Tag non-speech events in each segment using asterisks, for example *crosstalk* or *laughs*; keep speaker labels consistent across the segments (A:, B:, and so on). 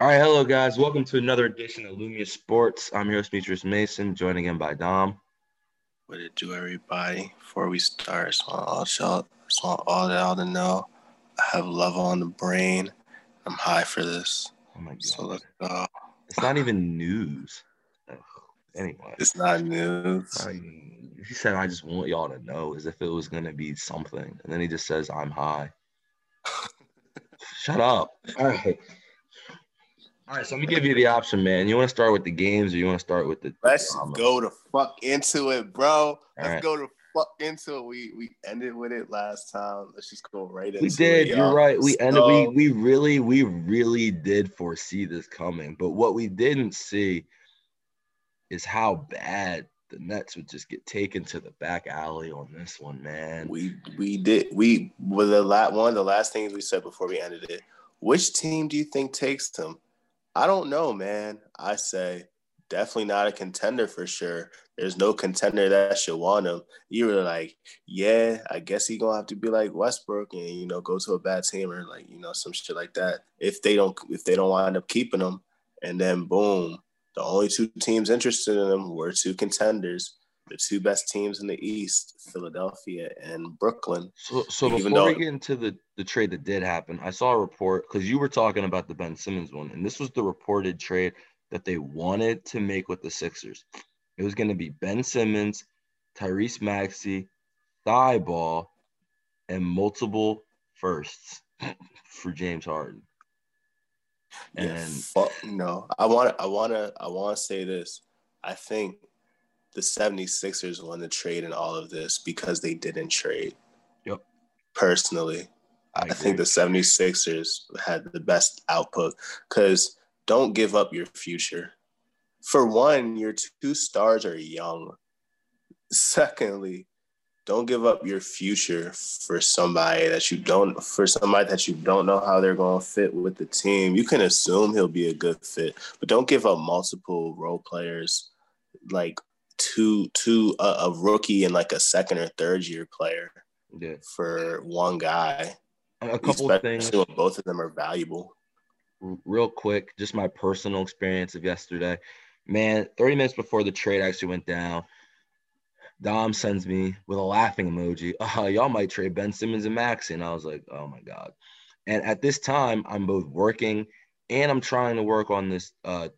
A: All right, hello guys. Welcome to another edition of Lumia Sports. I'm your host Demetrius Mason, joined again by Dom.
B: What it do, everybody? Before we start, just want all y'all, just want all y'all to know, I have love on the brain. I'm high for this.
A: Oh my god.
B: So let's go.
A: It's not even news. Anyway.
B: It's not news.
A: I mean, he said I just want y'all to know as if it was gonna be something. And then he just says I'm high. *laughs* Shut up. All right. All right, so let me give you the option, man. You want to start with the games or you want to start with the
B: Let's
A: drama?
B: go to fuck into it, bro. Let's
A: right.
B: go to fuck into it. We we ended with it last time. Let's just go right into it.
A: We
B: it.
A: did. You're right. We ended.
B: So-
A: We we really we really did foresee this coming, but what we didn't see is how bad the Nets would just get taken to the back alley on this one, man.
B: We we did we were the la- one of the last things we said before we ended it. Which team do you think takes them? I don't know, man. I say definitely not a contender for sure. There's no contender that should want him. You were like, yeah, I guess he gonna have to be like Westbrook and you know go to a bad team or like you know some shit like that. If they don't if they don't wind up keeping him, and then boom, the only two teams interested in him were two contenders the two best teams in the East, Philadelphia and Brooklyn.
A: So, so before we get into the, the trade that did happen, I saw a report because you were talking about the Ben Simmons one, and this was the reported trade that they wanted to make with the Sixers. It was going to be Ben Simmons, Tyrese Maxey, Thybulle, and multiple firsts *laughs* for James Harden.
B: Yeah,
A: And
B: fuck no. I want I want to I want to say this. I think the 76ers won the trade in all of this because they didn't trade.
A: Yep.
B: Personally,
A: I
B: I, think the 76ers had the best output cuz don't give up your future. For one, your two stars are young. Secondly, don't give up your future for somebody that you don't for somebody that you don't know how they're going to fit with the team. You can assume he'll be a good fit, but don't give up multiple role players like two two a, a rookie and like a second or third year player
A: yeah,
B: for one guy.
A: a couple of things.
B: both of them are valuable.
A: real quick, just my personal experience of yesterday. Man, 30 minutes before the trade actually went down, Dom sends me with a laughing emoji. *laughs* Uh, y'all might trade Ben Simmons and Maxey. And I was like, oh my God. And at this time, I'm both working and I'm trying to work on this uh,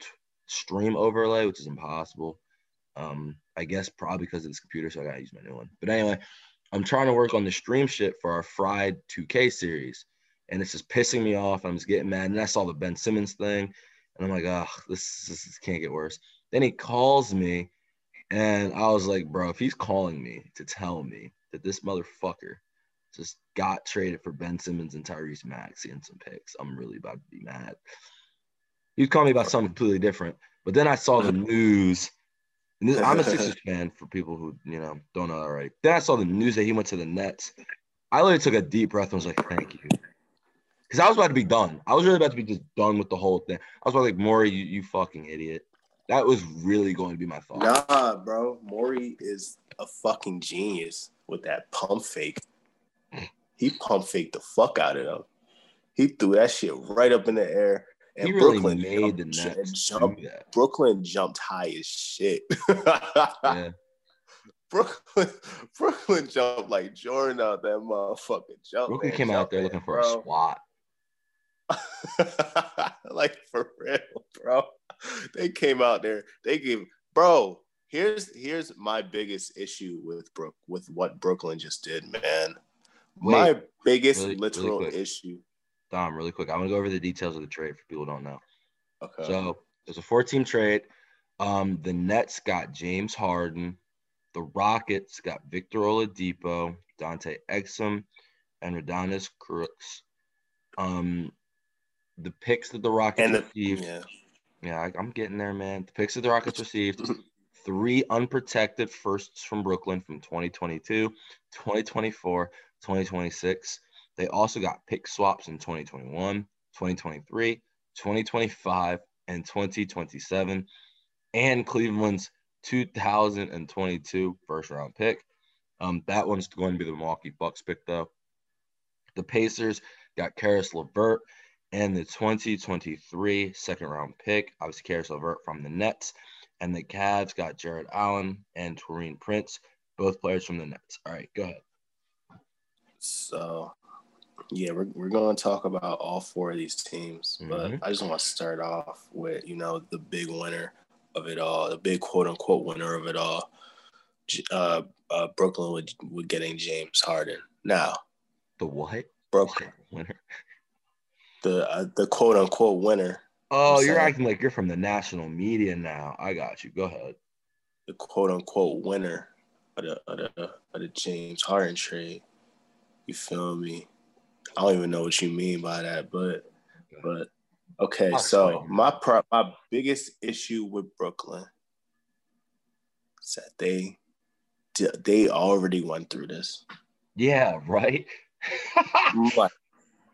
A: stream overlay, which is impossible. Um, I guess probably because of this computer, so I gotta use my new one. But anyway, I'm trying to work on the stream shit for our fried 2K series and it's just pissing me off. I'm just getting mad. And I saw the Ben Simmons thing, and I'm like, oh, this, this, this can't get worse. Then he calls me, and I was like, bro, if he's calling me to tell me that this motherfucker just got traded for Ben Simmons and Tyrese Maxey and some picks, I'm really about to be mad. He was calling me about something completely different. But then I saw the *laughs* news. This, *laughs* I'm a Sixers fan for people who you know don't know that already. Then I saw the news that he went to the Nets. I literally took a deep breath and was like, "Thank you," because I was about to be done. I was really about to be just done with the whole thing. I was about like, "Morey, you, you fucking idiot." That was really going to be my thought.
B: Nah, bro. Morey is a fucking genius with that pump fake. He pump faked the fuck out of them. He threw that shit right up in the air. And
A: really
B: Brooklyn
A: made the
B: jumped,
A: Nets
B: jumped-. Brooklyn jumped high as shit. *laughs*
A: Yeah.
B: Brooklyn, *laughs* Brooklyn jumped like Jordan out that motherfucking jump.
A: Brooklyn
B: man.
A: came out there looking for a
B: bro.
A: swat. *laughs*
B: like for real, bro. They came out there. They gave bro. Here's here's my biggest issue with Brook with what Brooklyn just did, man. my biggest
A: really- really
B: literal
A: quick.
B: issue.
A: Dom, really quick. I'm gonna go over the details of the trade for people who don't know.
B: Okay.
A: So there's a four-team trade. Um, the Nets got James Harden. The Rockets got Victor Oladipo, Dante Exum, and Rodions Kurucs. Um, the picks that the Rockets
B: the
A: received.
B: yeah.
A: Yeah, I, I'm getting there, man. The picks that the Rockets received *clears throat* three unprotected firsts from Brooklyn from 2022, 2024, 2026. They also got pick swaps in 2021, 2023, 2025, and 2027, and Cleveland's 2022 first round pick. Um, that one's going to be the Milwaukee Bucks pick, though. The Pacers got Caris LeVert and the 2023 second round pick, obviously Caris LeVert from the Nets. And the Cavs got Jarrett Allen and Taurean Prince, both players from the Nets. All right, go ahead.
B: So, yeah, we're, we're going to talk about all four of these teams, mm-hmm. but I just want to start off with, you know, the big winner of it all, the big quote unquote winner of it all. Uh, uh, Brooklyn with, with getting James Harden. Now,
A: the what?
B: Brooklyn *laughs* winner. The uh, the quote unquote winner.
A: Oh, you're acting like you're from the national media now. I got you. Go ahead.
B: The quote unquote winner of the of the, of the James Harden trade. You feel me? I don't even know what you mean by that, but but okay. So my pro- my biggest issue with Brooklyn is that they they already went through this.
A: Yeah, right. *laughs*
B: like,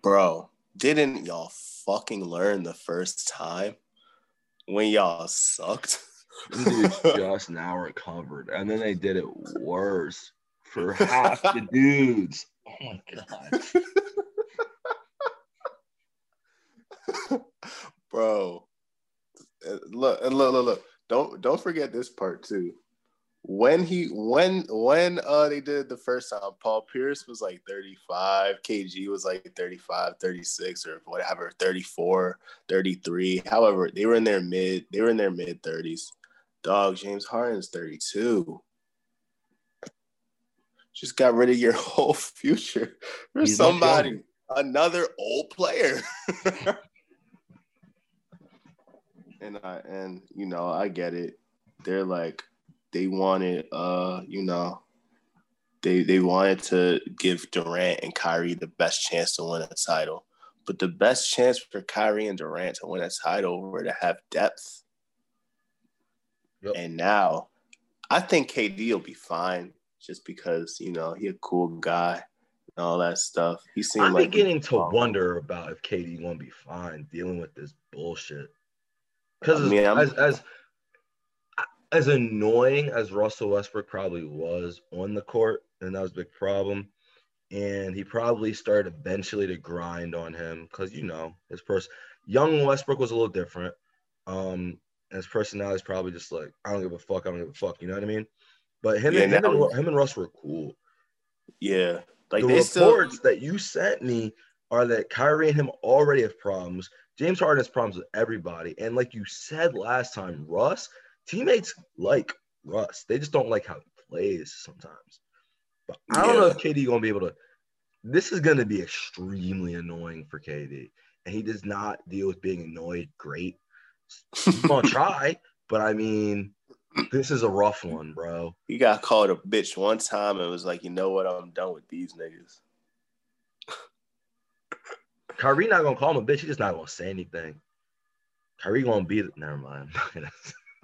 B: bro, didn't y'all fucking learn the first time when y'all sucked?
A: Dude, *laughs* just now recovered, and then they did it worse for half the dudes. Oh my
B: god, *laughs* *laughs* bro! Look, look, look, look! Don't don't forget this part too. When he when when uh they did the first time paul pierce was like 35 kg was like 35 36 or whatever 34 33 however they were in their mid they were in their mid 30s dog james harden's 32 just got rid of your *laughs* whole future for He's somebody another old player *laughs* and i and you know i get it they're like they wanted, uh, you know, they they wanted to give Durant and Kyrie the best chance to win a title. But the best chance for Kyrie and Durant to win a title were to have depth. Yep. And now, I think KD will be fine, just because you know he a cool guy and all that stuff. He seemed
A: I'm
B: like
A: beginning to wonder about if KD won't be fine dealing with this bullshit. Because I mean, as, as as annoying as Russell Westbrook probably was on the court, and that was a big problem. And he probably started eventually to grind on him because you know his person. Young Westbrook was a little different. Um, and his personality is probably just like I don't give a fuck. I don't give a fuck. You know what I mean? But him, yeah, and, him, and, him and Russ were cool.
B: Yeah,
A: like the reports still... that you sent me are that Kyrie and him already have problems. James Harden has problems with everybody, and like you said last time, Russ teammates like Russ. They just don't like how he plays sometimes. But I don't yeah. know if KD gonna be able to. This is gonna be extremely annoying for KD, and he does not deal with being annoyed great. He's gonna *laughs* try, but I mean, this is a rough one, bro.
B: He got called a bitch one time and was like, you know what? I'm done with these niggas.
A: Kyrie not gonna call him a bitch. He's just not gonna say anything. Kyrie gonna be. Never mind.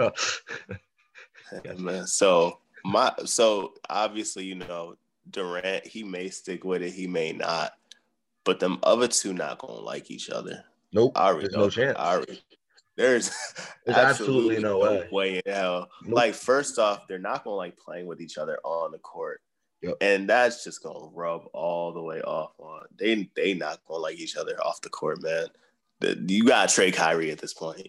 A: *laughs* *laughs*
B: man. So my so obviously, you know, Durant, he may stick with it, he may not. But them other two not gonna like each other.
A: Nope. I already there's no chance.
B: I already, there's, *laughs*
A: there's absolutely, absolutely no way.
B: way in hell. Nope. Like, first off, they're not gonna like playing with each other on the court. Yep. And that's just gonna rub all the way off on they they not gonna like each other off the court, man. The, you gotta trade Kyrie at this point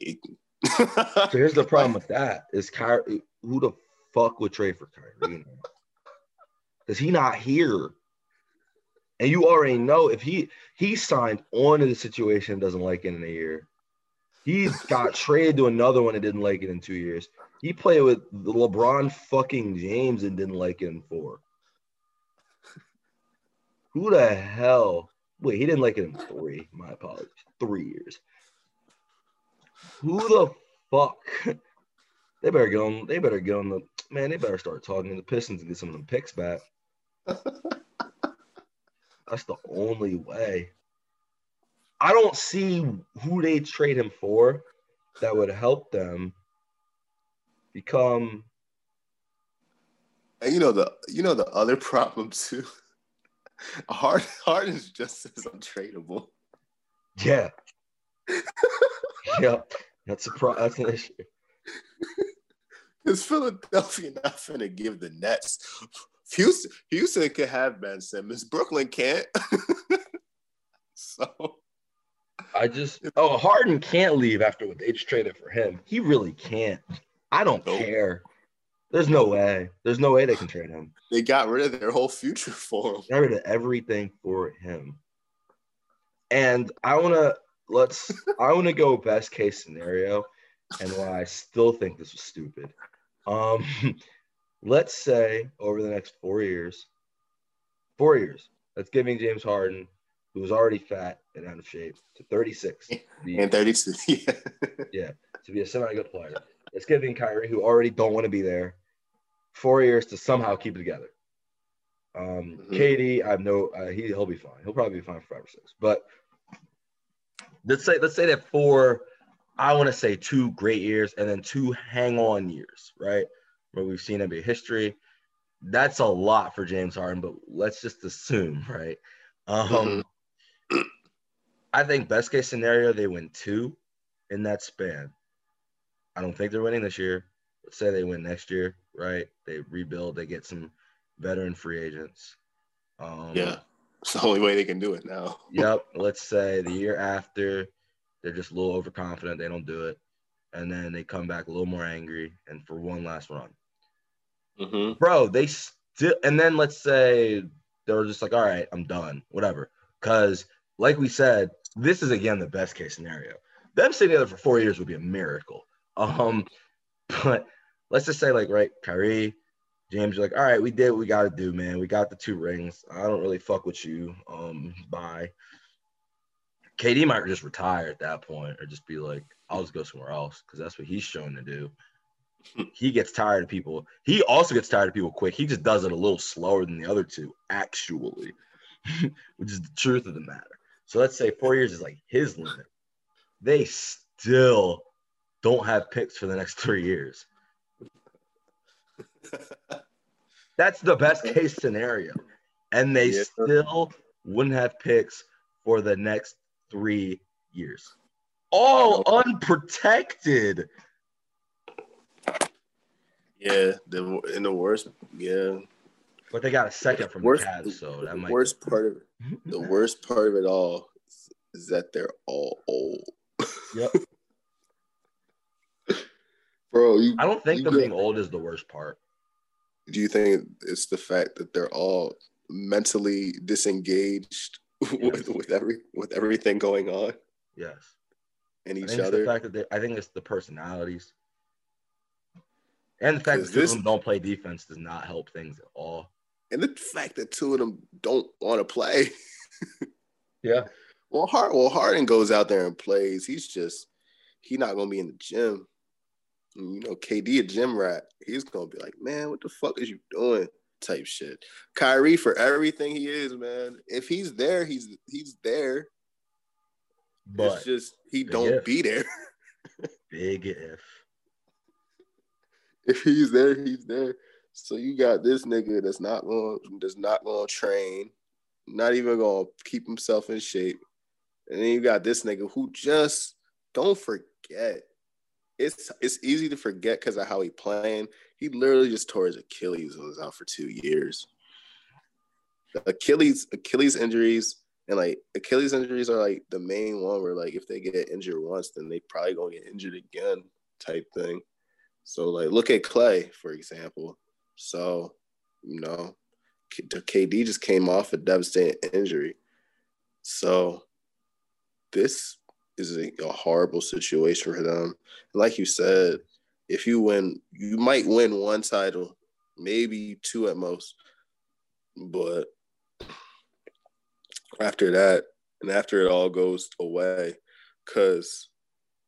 B: *laughs*
A: so here's the problem with that: is Kyrie who the fuck would trade for Kyrie? Because he not here, and you already know if he he signed on to the situation doesn't like it in a year. He got traded to another one and didn't like it in two years. He played with LeBron fucking James and didn't like it in four. Who the hell? Wait, he didn't like it in three. My apologies. Three years. Who the fuck? They better get on. They better get on the man. They better start talking to the Pistons and get some of them picks back. *laughs* That's the only way. I don't see who they trade him for that would help them become.
B: And you know the you know the other problem too. *laughs* *laughs* Hard Hard is just as untradeable.
A: Yeah. yep. That's a pro- that's an issue.
B: Is Philadelphia not going to give the Nets? Houston, Houston can have Ben Simmons. Brooklyn can't. *laughs* so
A: I just oh Harden can't leave after what they just traded for him. He really can't. I don't
B: Nope.
A: care. There's no way. There's no way they can trade him.
B: They got rid of their whole future *laughs* for him.
A: Got rid of everything for him. And I wanna let's *laughs* I wanna go best case scenario and why I still think this was stupid. Um *laughs* let's say over the next four years, four years, that's giving James Harden, who was already fat and out of shape, to 36. to be-
B: And 32. Yeah.
A: to be a semi-good player. It's giving Kyrie, who already don't want to be there, four years to somehow keep it together. Um,
B: Mhm.
A: KD, I know uh, he he'll be fine. He'll probably be fine for five or six. But let's say let's say that four, I want to say two great years and then two hang-on years, right? Where we've seen NBA history. That's a lot for James Harden, but let's just assume, *laughs* right? Um, I think best case scenario they win two in that span. I don't think they're winning this year. Let's say they win next year, right? They rebuild, they get some veteran free agents. Um,
B: yeah. It's the only way they can do it now. *laughs*
A: Yep. Let's say the year after, they're just a little overconfident. They don't do it. And then they come back a little more angry and for one last run.
B: hmm
A: Bro, they still, and then let's say they were just like, all right, I'm done, whatever. Because, like we said, this is again the best case scenario. Them sitting together for four years would be a miracle. Um, but let's just say, like, right, Kyrie, James, you're like, all right, we did what we got to do, man. We got the two rings. I don't really fuck with you. Um, bye. KD might just retire at that point or just be like, I'll just go somewhere else because that's what he's shown to do. he gets tired of people. He also gets tired of people quick. He just does it a little slower than the other two, actually, *laughs* which is the truth of the matter. So let's say four years is like his limit. They still don't have picks for the next three years. That's the best case scenario. And they
B: Yeah.
A: still wouldn't have picks for the next three years. All unprotected.
B: Yeah. The in the worst. Yeah.
A: But they got a second from
B: worst,
A: the Cavs, so that
B: the
A: might
B: worst part of it, the worst part of it all is that they're all old.
A: Yep. *laughs*
B: Bro, you
A: I don't think
B: You
A: them being old is the worst part.
B: do you think it's the fact that they're all mentally disengaged *laughs* with, with every with everything going on
A: Yes.
B: and
A: I
B: each
A: think it's the
B: other?
A: fact that they, I think it's the personalities. And the fact that two
B: this-
A: of them don't play defense does not help things at all.
B: And the fact that two of them don't want to play. *laughs*
A: Yeah.
B: Well, Hard well Harden goes out there and plays. He's just he's not gonna be in the gym. You know, KD a gym rat. He's gonna be like, man, what the fuck is you doing? Type shit. Kyrie for everything he is, man. If he's there, he's he's there.
A: But
B: it's just he don't
A: if.
B: be there. *laughs*
A: big if.
B: if he's there, he's there. So you got this nigga that's not going that's not going to train, not even going to keep himself in shape, and then you got this nigga who just don't forget. It's it's easy to forget because of how he playing. He literally just tore his Achilles and was out for two years. Achilles Achilles injuries and like Achilles injuries are like the main one where like if they get injured once, then they probably gonna get injured again type thing. So like look at Clay for example. So you know, KD just came off a devastating injury. So this is a, a horrible situation for them. Like you said, if you win, you might win one title, maybe two at most. But after that, and after it all goes away, because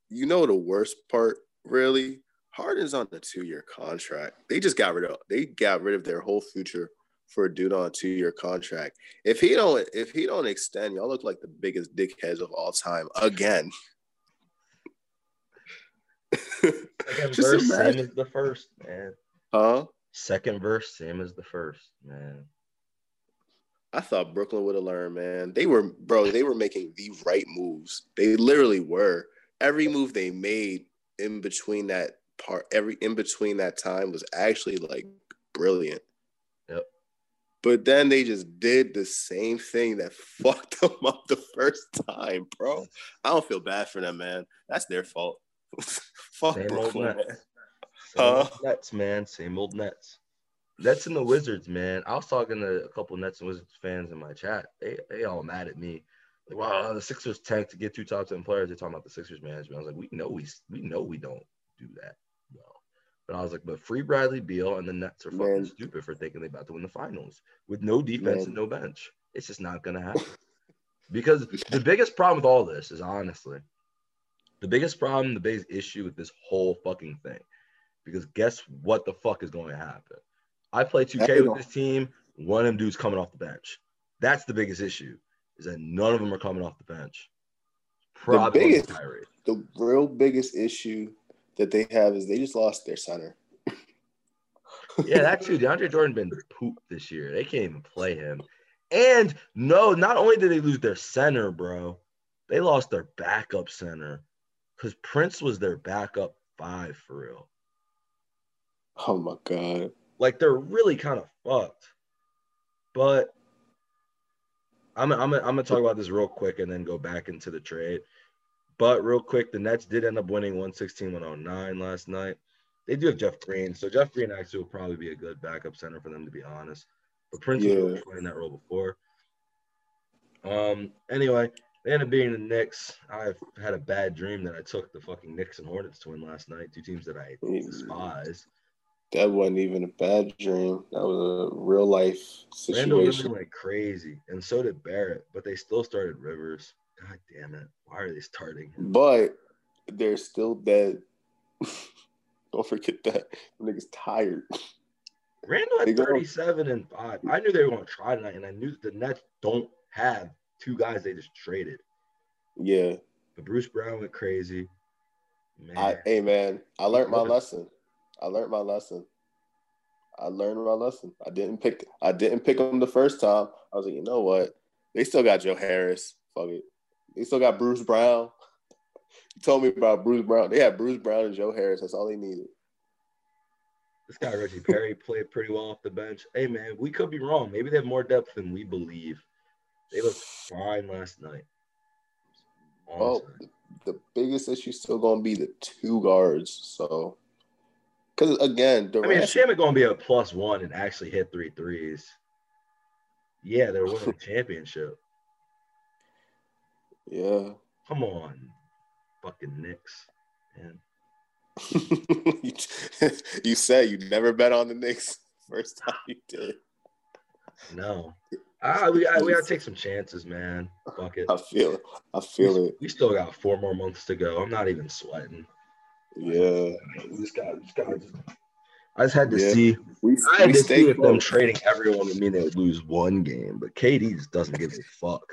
B: you know the worst part, really, Harden's on the two-year contract. They just got rid of they got rid of their whole future for a dude on a two-year contract. If he don't if he don't extend, y'all look like the biggest dickheads of all time again.
A: Second *laughs*
B: Just
A: verse, same as the first, man.
B: huh?
A: Second verse, same as the first, man.
B: I thought Brooklyn would have learned, man. They were, bro, they were making the right moves. They literally were. Every move they made in between that part, every in between that time was actually like brilliant. But then they just did the same thing that *laughs* fucked them up the first time, bro. I don't feel bad for them, man. That's their fault. *laughs* Fuck
A: Same old Nets.
B: man.
A: Same old
B: Huh?
A: Nets, man. Same old Nets. Nets and the Wizards, man. I was talking to a couple Nets and Wizards fans in my chat. They they all mad at me. Like, wow, the Sixers tanked to get two top ten players. They're talking about the Sixers management. I was like, we know we we know we don't do that. But I was like, but free Bradley Beal and the Nets are fucking
B: Man.
A: stupid for thinking they're about to win the finals with no defense
B: Man.
A: and no bench. It's just not gonna happen. *laughs* because the biggest problem with all this is honestly the biggest problem, the biggest issue with this whole fucking thing. Because guess what the fuck is going to happen? I play 2K with this team. One of them dudes coming off the bench. That's the biggest issue. Is that none of them are coming off the bench. Probably
B: biggest-
A: Kyrie.
B: The real biggest issue that they have is they just lost their center. *laughs*
A: Yeah, that too. DeAndre Jordan been pooped this year. They can't even play him. And no, not only did they lose their center, bro, they lost their backup center because Prince was their backup five for real.
B: Oh my god.
A: Like they're really kind of fucked. But I'm I'm I'm gonna talk about this real quick and then go back into the trade. But real quick, the Nets did end up winning 116-109 last night. They do have Jeff Green, so Jeff Green actually will probably be a good backup center for them to be honest. But Prince was
B: Yeah.
A: really playing that role before. Um. Anyway, they ended up being the Knicks. I've had a bad dream that I took the fucking Knicks and Hornets to win last night. Two teams that I despise.
B: That wasn't even a bad dream. That was a real life
A: Randall Miller
B: situation.
A: went crazy, and so did Barrett, but they still started Rivers. God damn it! Why are they starting?
B: But they're still dead. *laughs* Don't forget that. The nigga's tired. Randle
A: had 37 and five. I knew they were going to try tonight, and I knew the Nets don't have two guys they just traded.
B: Yeah.
A: But Bruce Brown went crazy. Man,
B: I hey man, I learned my lesson. I learned my lesson. I learned my lesson. I didn't pick I didn't pick them the first time. I was like, you know what? They still got Joe Harris. Fuck it. They still got Bruce Brown. You told me about Bruce Brown. They had Bruce Brown and Joe Harris. That's all they needed.
A: this guy Reggie Perry played pretty well off the bench. Hey man, we could be wrong. Maybe they have more depth than we believe. They looked fine last night.
B: Well,
A: Honestly.
B: the biggest issue still gonna be the two guards. So, because again,
A: I mean,
B: Durant,
A: Shamet going to be a plus one and actually hit three threes, yeah, they're winning *laughs* the championship.
B: Yeah,
A: Come on, fucking Knicks, man. *laughs* *laughs*
B: you, said you never bet on the Knicks. *laughs* First time you did.
A: No, ah, we got we got to take some chances, man. Fuck it.
B: I feel it. I feel it.
A: We still got four more months to go. I'm not even sweating.
B: Yeah,
A: We just got, just got. I just had to
B: Yeah.
A: see.
B: we,
A: I had
B: we
A: to see if them trading everyone would mean they would lose one game, but KD just doesn't give a fuck.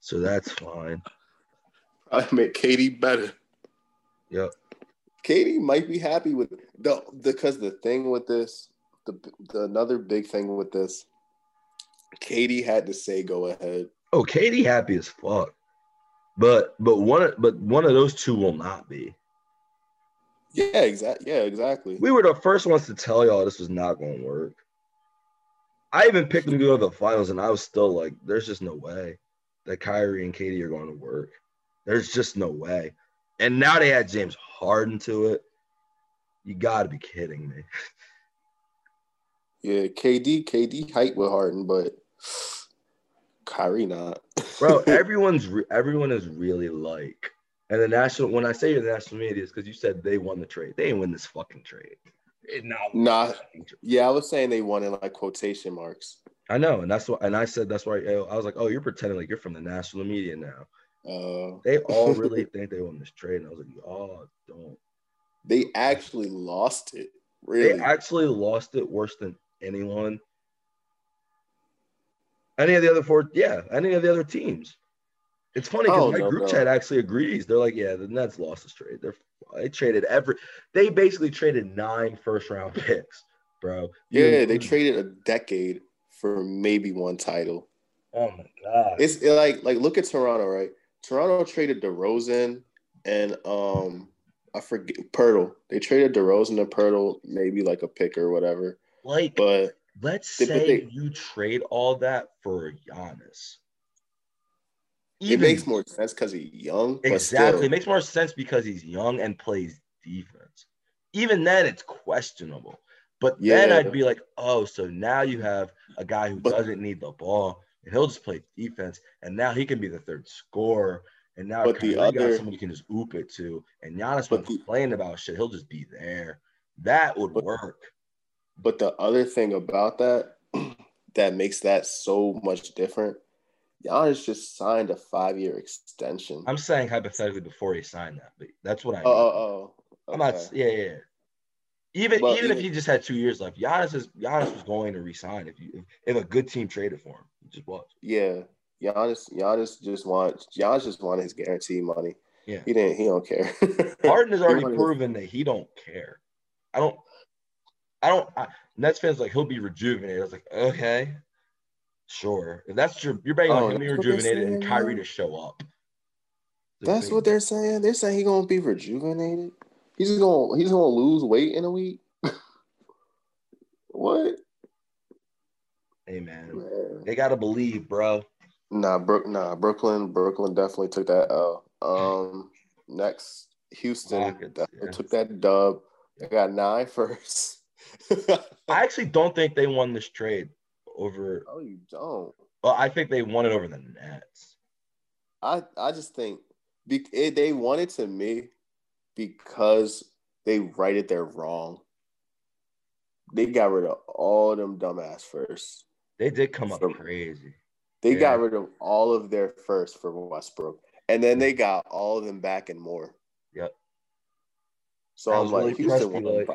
A: So that's fine.
B: Probably make KD better.
A: Yep.
B: KD might be happy with the because the thing with this, the, the another big thing with this, KD had to say go ahead.
A: Oh, KD happy as fuck. But but one of- but one of those two will not be.
B: Yeah, exactly. Yeah, exactly.
A: We were the first ones to tell y'all this was not going to work. I even picked them to go to the finals, and I was still like, "There's just no way that Kyrie and KD are going to work. There's just no way." And now they had James Harden to it. You got to be kidding me.
B: Yeah, KD, KD height with Harden, but Kyrie not.
A: bro. *laughs* everyone's re- everyone is really like, and the national. When I say you're the national media, is because you said they won the trade. They didn't win this fucking trade. Not
B: Nah.
A: this fucking trade.
B: yeah, I was saying they won in like quotation marks.
A: I know, and that's what. And I said that's why I was like, oh, you're pretending like you're from the national media now.
B: Uh,
A: They all really *laughs* think they won this trade, and I was like, oh, don't.
B: they actually lost it.
A: They actually lost it worse than anyone. Any of the other four, yeah, any of the other teams. It's funny
B: Oh,
A: because my
B: no,
A: group
B: no.
A: chat actually agrees. They're like, yeah, the Nets lost this trade. They're they traded every they basically traded nine first round *laughs* picks, bro.
B: yeah, they traded a decade for maybe one title.
A: Oh my god.
B: It's it like like look at Toronto, right? Toronto traded DeRozan and um I forget Poeltl. They traded DeRozan and Poeltl, maybe like a pick or whatever.
A: like
B: But
A: Let's
B: They- but
A: say
B: they-
A: you trade all that for Giannis.
B: it makes more sense because he's young. but
A: exactly.
B: still,
A: It makes more sense because he's young and plays defense. Even then, it's questionable. But then I'd be like, oh, so now you have a guy who
B: But-
A: doesn't need the ball he'll just play defense, and now he can be the third scorer. And now
B: But the
A: got
B: other-
A: somebody you can just oop it to, and Giannis
B: But
A: won't
B: the-
A: complain about shit. He'll just be there. That would
B: But-
A: work.
B: But the other thing about that *clears throat* that makes that so much different, Giannis just signed a five year extension.
A: I'm saying hypothetically before he signed that, but that's what I.
B: oh,
A: mean.
B: oh, oh.
A: I'm not. Yeah, yeah. yeah. Even
B: Well,
A: even if he just had two years left, Giannis is Giannis was going to resign if you if a good team traded for him. Just was.
B: Yeah, Giannis. Giannis just wants. Giannis just wanted his guaranteed money.
A: Yeah.
B: He didn't. He don't care. *laughs*
A: Harden has already proven that he don't care. I don't. I don't. I, Nets fans like he'll be rejuvenated. I was like, okay, sure. If that's your you're betting
B: Oh,
A: on him being
B: that's what
A: rejuvenated and Kyrie to show up.
B: That's what they're saying. They're saying he's gonna be rejuvenated. He's gonna he's gonna lose weight in a week. *laughs* what?
A: Hey man,
B: Man.
A: they gotta believe, bro.
B: Nah, Brook. Nah, Brooklyn. Brooklyn definitely took that L. Um, next Houston
A: Rockets, yeah.
B: took that dub. They got nine first. *laughs*
A: I actually don't think they won this trade over.
B: oh, you don't.
A: Well, I think they won it over the Nets.
B: I I just think be, it, they wanted to me because they righted their wrong. They got rid of all them dumbass first.
A: They did come up
B: From-
A: crazy.
B: They
A: Yeah.
B: got rid of all of their first for Westbrook, and then they got all of them back and more.
A: Yep.
B: So I'm like,
A: really
B: Houston won.
A: like.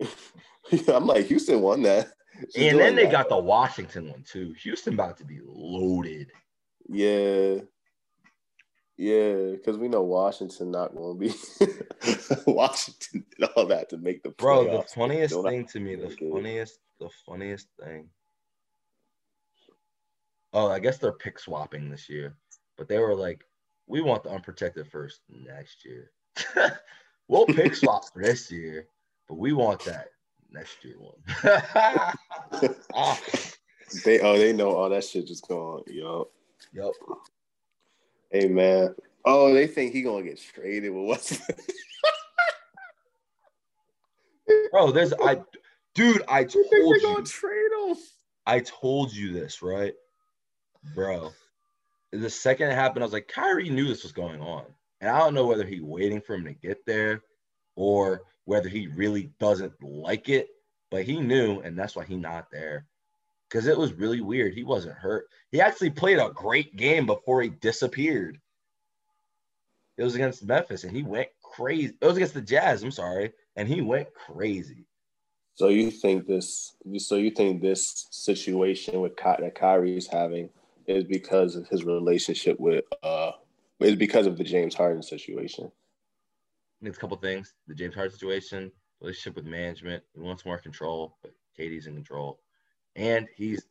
A: *laughs*
B: I'm like, Houston won that. Just *laughs*
A: And then they
B: that.
A: got the Washington one too. Houston about to be loaded.
B: Yeah. Yeah, because we know Washington not going to be *laughs* Washington did all that to make the
A: Bro, the funniest thing to me, the funniest, the funniest thing. Oh, I guess they're pick swapping this year, but they were like, we want the unprotected first next year. *laughs* we'll pick swap *laughs* for this year, but we want that next year one. Ah, *laughs*
B: They oh they know all that shit just going yo.
A: yep.
B: Hey man. Oh, they think he gonna get traded with Westbrook.
A: Bro, there's I dude, I
B: You
A: told you.
B: trade him?
A: I told you this, right? Bro. The second it happened, I was like, Kyrie knew this was going on. And I don't know whether he waiting for him to get there or whether he really doesn't like it, but he knew, and that's why he not there. Because it was really weird. He wasn't hurt. He actually played a great game before he disappeared. It was against Memphis, and he went crazy. It was against the Jazz, I'm sorry, and he went crazy.
B: So you think this? So you think this situation with Ky- that Kyrie's having is because of his relationship with uh is because of the James Harden situation?
A: It's a couple things. The James Harden situation, relationship with management. He wants more control, but KD's in control. And he's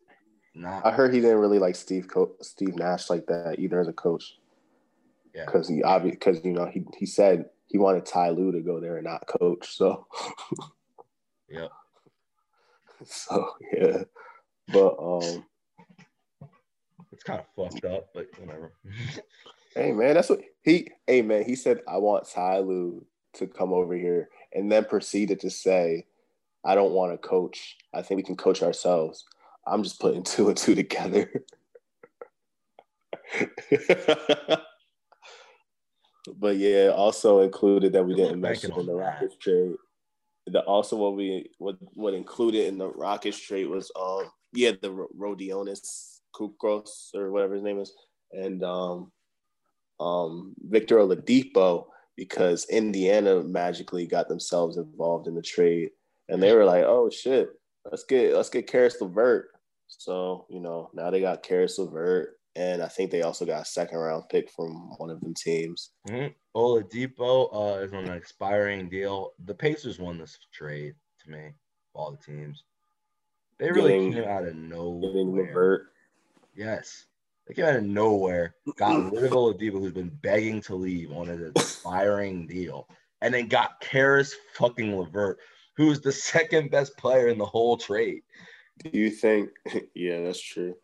A: not
B: I heard he didn't really like Steve Co- Steve Nash like that either as a coach
A: yeah.
B: because he obviously because you know he he said he wanted Ty Lue to go there and not coach. So
A: Yep. *laughs*
B: so yeah, but um.
A: It's kind of fucked up, but whatever. *laughs*
B: Hey man, that's what he. Hey man, he said I want Ty Lue to come over here, and then proceeded to say, "I don't want to coach. I think we can coach ourselves." I'm just putting *laughs* two and two together. *laughs* but yeah, also included that we didn't mention in the. Rockets trade. The also what we what what included in the Rockets trade was um yeah the Ro- Rodionis Kukros or whatever his name is and um um Victor Oladipo because Indiana magically got themselves involved in the trade and they were like oh shit let's get let's get Caris LeVert so you know now they got Caris LeVert and I think they also got a second round pick from one of them teams
A: Mhm. Oladipo uh, is on an expiring deal. The Pacers won this trade to me, all the teams. They really
B: Getting-
A: came out of nowhere. getting.
B: LeVert
A: Yes. They came out of nowhere, got *clears throat* rid of Oladipo, who's been begging to leave on an expiring deal, and then got Caris fucking LeVert, who's the second best player in the whole trade.
B: Do you think? *laughs* Yeah, that's true.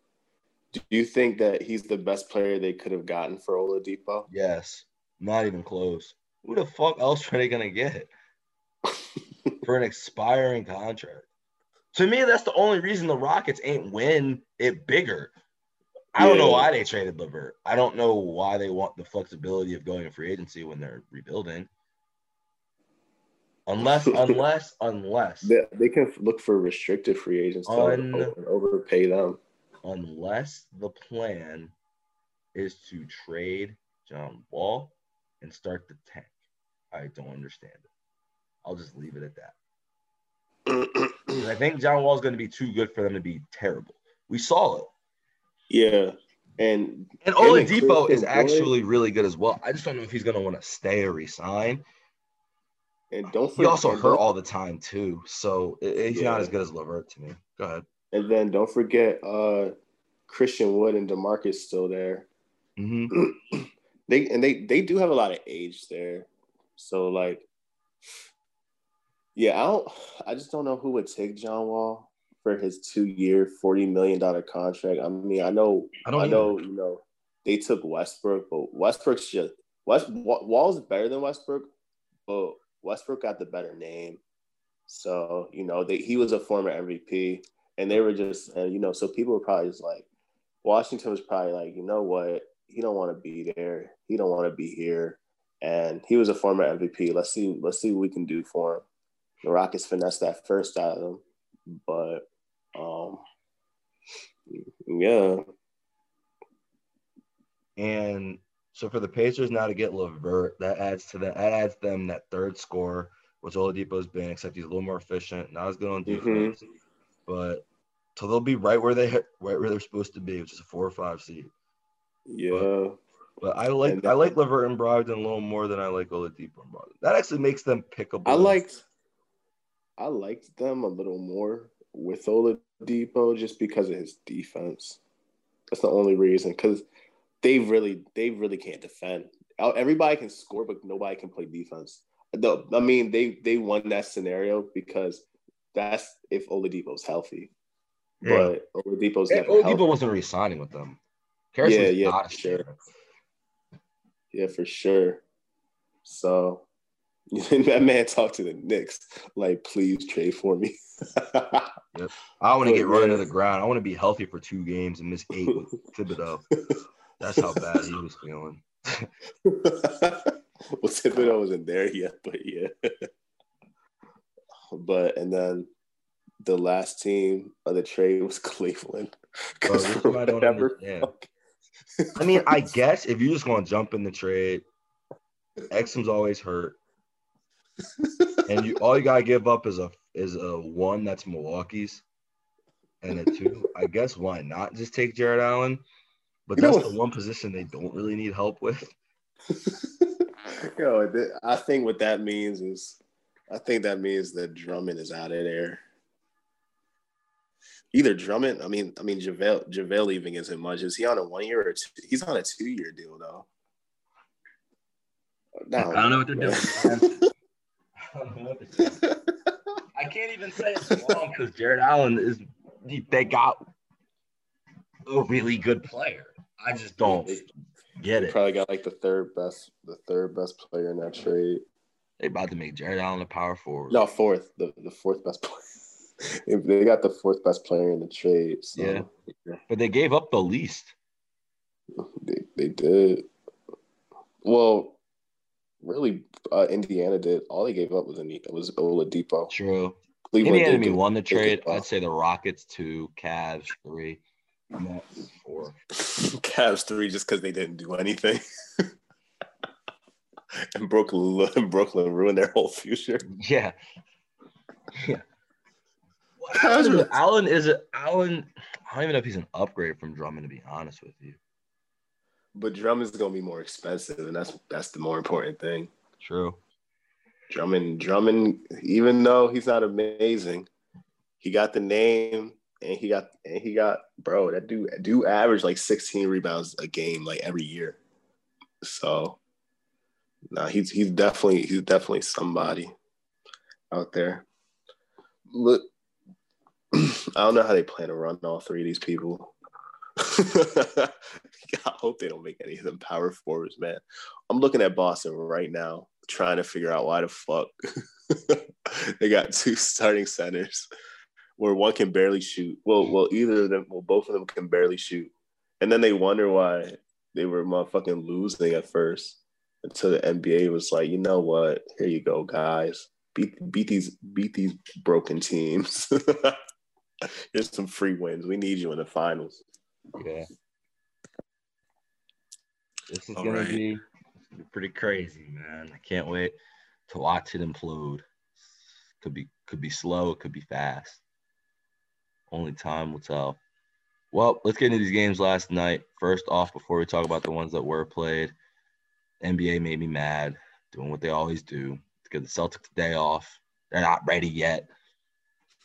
B: Do you think that he's the best player they could have gotten for Oladipo?
A: Yes, not even close. Who the fuck else are they gonna get *laughs* for an expiring contract? To me, that's the only reason the Rockets ain't win it bigger. I don't know why they traded LeVert. I don't know why they want the flexibility of going to free agency when they're rebuilding. Unless, *laughs* unless, unless
B: they, they can look for restricted free agents Un, and overpay them.
A: Unless the plan is to trade John Wall and start the tank. I don't understand it. I'll just leave it at that. *clears throat* I think John Wall is going to be too good for them to be terrible. We saw it.
B: Yeah. And
A: and Oladipo is actually really good as well. I just don't know if he's going to want to stay or resign.
B: And don't
A: forget, he also hurt all the time too, so he's yeah. not as good as LeVert to me. Go ahead.
B: And then don't forget uh, Christian Wood and Demarcus still there.
A: Mm-hmm. *clears throat*
B: they and they they do have a lot of age there, so like, yeah, I don't. I just don't know who would take John Wall for his two-year, forty million dollar contract. I mean, I know, I, I know, you know, they took Westbrook, but Westbrook's just West Wall's better than Westbrook, but Westbrook got the better name. So, you know, they, he was a former MVP and they were just, uh, you know, so people were probably just like, Washington was probably like, you know what? He don't want to be there. He don't want to be here. And he was a former MVP. Let's see, let's see what we can do for him. The Rockets finessed that first out of him. But um yeah.
A: And so for the Pacers now to get LeVert, that adds to that, that adds them that third score, which Oladipo's been, except he's a little more efficient, not as good on mm-hmm. defense. Mm-hmm. But so they'll be right where they right where they're supposed to be, which is a four or five seed.
B: Yeah.
A: But, but I like I like LeVert and Brogdon a little more than I like Oladipo and Brogdon. That actually makes them pickable.
B: I liked I liked them a little more with Oladipo just because of his defense. That's the only reason. Because they really they really can't defend. Everybody can score, but nobody can play defense. I mean, they they won that scenario because that's if Oladipo's healthy. Yeah. But Oladipo's
A: never Oladipo healthy. wasn't re-signing with them.
B: Harrison yeah, yeah, for sure. Yeah, for sure. So *laughs* that man talked to the Knicks like, please trade for me. *laughs*
A: yep. I want to get run to the ground. I want to be healthy for two games and miss eight with Thibodeau. *laughs* That's how bad he was feeling.
B: well, Thibodeau wasn't there yet, but yeah. but and then the last team of the trade was Cleveland. Bro,
A: I don't understand. I mean, I guess if you just want to jump in the trade, Exum's always hurt, and you all you gotta give up is a is a one that's Milwaukee's, and a two. I guess why not just take Jarrett Allen? But that's the one position they don't really need help with. *laughs*
B: Yo, I think what that means is, I think that means that Drummond is out of there. Either Drummond, I mean, I mean JaVale, JaVale even isn't much. Is he on a one year or two, he's on a two year deal though?
A: No, I don't know what they're doing. *laughs* *laughs* I can't even say it's *laughs* wrong because Jarrett Allen is they got a really good player. I just don't get it.
B: Probably got like the third best, the third best player in that trade.
A: They about to make Jarrett Allen a power forward.
B: No, fourth, the, the fourth best player. *laughs* they got the fourth best player in the trade. So.
A: Yeah. but they gave up the least.
B: They they did. Well, really, uh, Indiana did. All they gave up was Anita, was Oladipo.
A: True. Cleveland Indiana won the trade. I'd say the Rockets two, Cavs three.
B: Nets four. *laughs* Cavs three just because they didn't do anything. *laughs* and Brooklyn, *laughs* Brooklyn ruined their whole future.
A: Yeah. Yeah. Allen, Allen is it Allen? I don't even know if he's an upgrade from Drummond, to be honest with you.
B: But Drummond's gonna be more expensive, and that's that's the more important thing.
A: True.
B: Drummond, Drummond, even though he's not amazing, he got the name and he got and he got bro that dude do average like 16 rebounds a game like every year. So nah, he's he's definitely he's definitely somebody out there. Look, *clears throat* I don't know how they plan to run all three of these people. *laughs* I hope they don't make any of them power forwards, man. I'm looking at Boston right now, trying to figure out why the fuck *laughs* they got two starting centers where one can barely shoot. Well, well, either of them, well, both of them can barely shoot, and then they wonder why they were motherfucking losing at first until the NBA was like, you know what? Here you go, guys. Beat beat these beat these broken teams. *laughs* Here's some free wins. We need you in the finals.
A: Yeah. This is All gonna right. be pretty crazy, man. I can't wait to watch it implode. Could be could be slow, it could be fast. Only time will tell. Well, let's get into these games last night. First off, before we talk about the ones that were played, NBA made me mad, doing what they always do. Give the Celtics day off. They're not ready yet.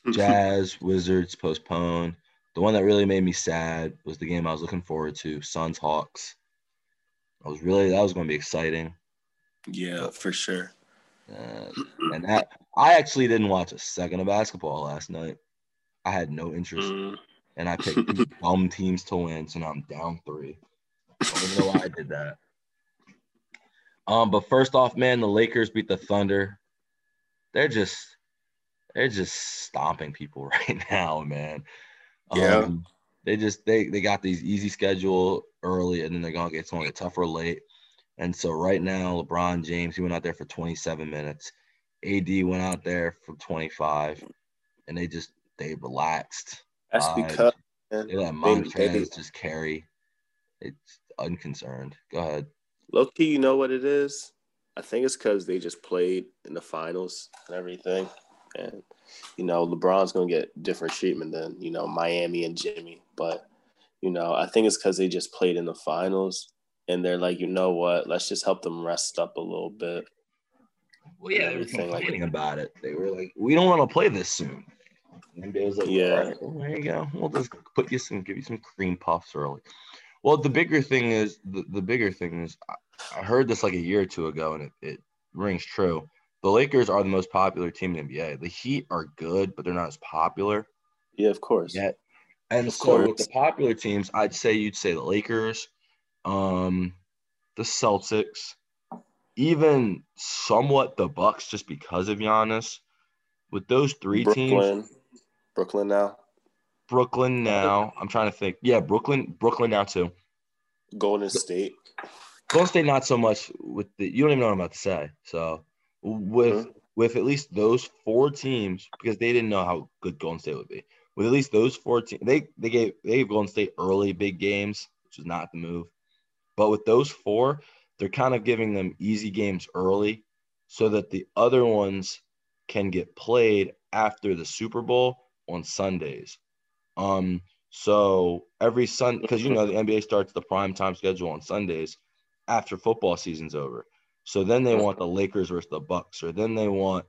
A: *laughs* Jazz, Wizards postponed. The one that really made me sad was the game I was looking forward to, Suns Hawks. I was really that was going to be exciting.
B: Yeah, for sure.
A: Uh, and that I actually didn't watch a second of basketball last night. I had no interest, mm. and I picked *laughs* dumb teams to win, so now I'm down three. I don't know why I did that. Um, but first off, man, the Lakers beat the Thunder. They're just they're just stomping people *laughs* right now, man.
B: Yeah. Um,
A: they just they they got these easy schedule early, and then they're gonna get it's gonna get tougher late. And so right now, LeBron James he went out there for 27 minutes. AD went out there for 25, and they just they relaxed.
B: That's uh, because
A: they let Montrezl just carry. It's unconcerned. Go ahead.
B: Loki, you know what it is? I think it's because they just played in the finals and everything and you know LeBron's gonna get different treatment than you know Miami and Jimmy. But you know I think it's because they just played in the finals and they're like, you know what? Let's just help them rest up a little bit.
A: Well, yeah, they were complaining like, about it. They were like, we don't want to play this soon. And NBA was like, yeah, well, there you go. We'll just put you some, give you some cream puffs early. Well, the bigger thing is the, the bigger thing is I, I heard this like a year or two ago, and it, it rings true the Lakers are the most popular team in the NBA. The Heat are good, but they're not as popular.
B: Yeah, of course.
A: Yet. And of so course. with the popular teams, I'd say you'd say the Lakers, um, the Celtics, even somewhat the Bucks, just because of Giannis. With those three Brooklyn. teams,
B: Brooklyn now.
A: Brooklyn now. I'm trying to think. Yeah, Brooklyn, Brooklyn now too.
B: Golden State.
A: Golden State, not so much with the. You don't even know what I'm about to say. So with mm-hmm. with at least those four teams because they didn't know how good Golden State would be. With at least those four teams, they they gave they gave Golden State early big games, which is not the move. But with those four, they're kind of giving them easy games early, so that the other ones can get played after the Super Bowl on Sundays. Um, so every Sun because you know the NBA starts the prime time schedule on Sundays after football season's over. So then they want the Lakers versus the Bucks, or then they want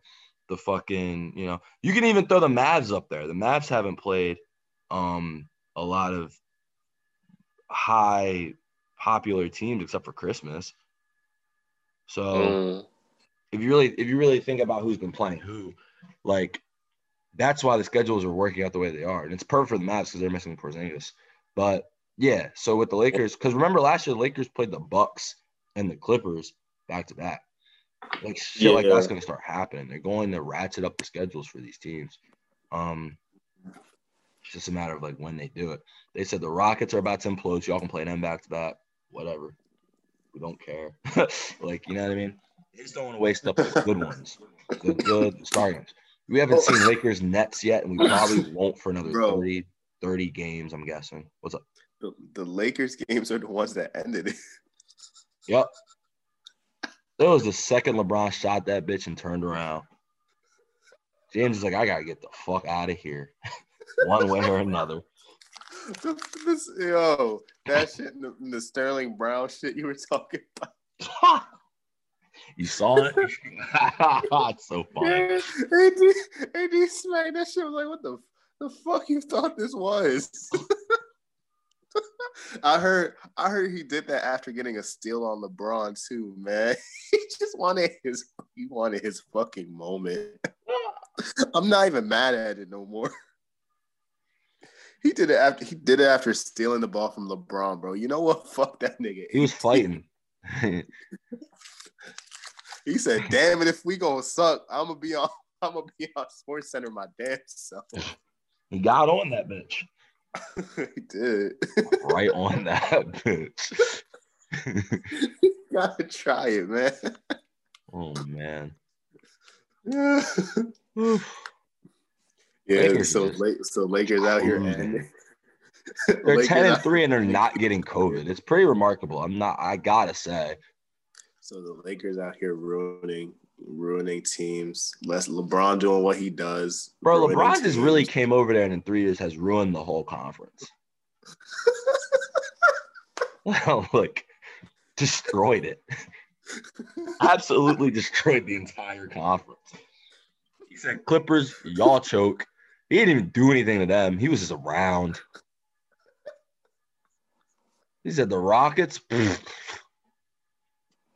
A: the fucking, you know, you can even throw the Mavs up there. The Mavs haven't played um a lot of high popular teams except for Christmas. So mm. if you really if you really think about who's been playing who, like that's why the schedules are working out the way they are. And it's perfect for the Mavs because they're missing Porzingis. But yeah, so with the Lakers, because remember last year the Lakers played the Bucks and the Clippers back to back. Like shit yeah. like that's gonna start happening. They're going to ratchet up the schedules for these teams. Um it's just a matter of like when they do it. They said the Rockets are about to implode. Y'all can play them back to back. Whatever. We don't care. *laughs* like, you know what I mean? They just don't want to waste up the good ones. The good starters. We haven't seen Lakers Nets yet, and we probably *laughs* won't for another Bro. 30, 30 games, I'm guessing. What's up?
B: The, the Lakers games are the ones that ended it.
A: Yep. That was the second LeBron shot that bitch and turned around. James is like, I gotta get the fuck out of here, *laughs* one way or another.
B: this, yo, that shit, the, the Sterling Brown shit you were talking about. *laughs*
A: you saw it? *laughs* it's so funny. Yeah,
B: AD, AD smacked that shit. I was like, what the, the fuck you thought this was? *laughs* I heard I heard he did that after getting a steal on LeBron too, man. *laughs* he just wanted his he wanted his fucking moment. *laughs* I'm not even mad at it no more. He did it after he did it after stealing the ball from LeBron, bro. You know what? Fuck that nigga.
A: He was fighting.
B: he said, "Damn it, if we gonna suck, I'm gonna be on. I'm gonna be on Sports Center my damn self."
A: he got on that bitch. *laughs*
B: he did.
A: right on *laughs* that bitch. *laughs*
B: Gotta try it, man.
A: oh man.
B: yeah.
A: Lakers
B: so late. So Lakers out here, and
A: They're
B: Lakers
A: ten and three and they're not getting COVID. It's pretty remarkable. I'm not. I gotta say.
B: So the Lakers out here ruining, ruining teams. Less LeBron doing what he does.
A: Bro,
B: ruining
A: LeBron just really came over there and in three years has ruined the whole conference. well, *laughs* *laughs* like destroyed it. *laughs* Absolutely destroyed the entire conference. He said, Clippers, y'all choke. He didn't even do anything to them. He was just around. He said the Rockets pfft,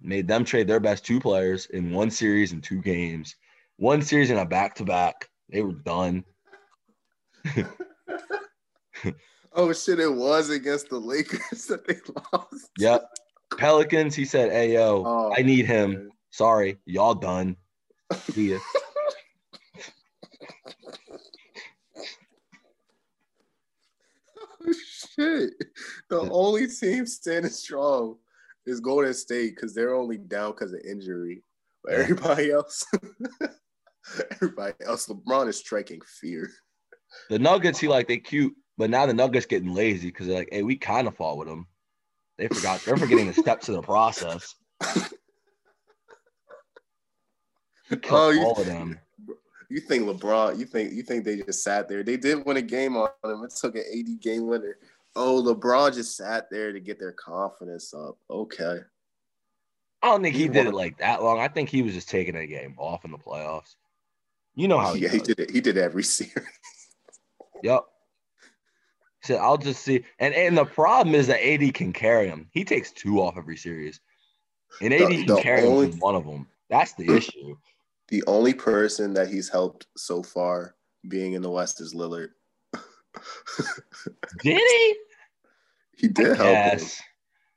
A: made them trade their best two players in one series and two games. One series in a back to back. They were done. *laughs*
B: oh shit! It was against the Lakers that they lost.
A: Yep. Pelicans, he said, Hey, yo,
B: Oh,
A: I need him.
B: man.
A: Sorry, y'all done. See ya. *laughs*
B: Oh, shit. The only team standing strong is Golden State because they're only down because of injury. But everybody else, *laughs* everybody else, LeBron is striking fear.
A: The Nuggets, he like they cute, but now the Nuggets getting lazy because they're like, hey, we kind of fought with them. They forgot they're forgetting the steps of the process.
B: Oh, you-
A: all of them.
B: You think LeBron? You think you think they just sat there? They did win a game on them. It took an 80 game winner. Oh, LeBron just sat there to get their confidence up. Okay.
A: I don't think he
B: He
A: did it like that long. I think he was just taking a game off in the playoffs. You know how he
B: yeah, he did it. He did every *laughs* series.
A: Yep. He said, I'll just see. And and the problem is that AD can carry him. He takes two off every series. And AD
B: The-
A: can
B: the
A: carry
B: only-
A: one of them. That's the *clears throat* issue.
B: The only person that he's helped so far being in the West is Lillard. *laughs*
A: Did he?
B: He did help him.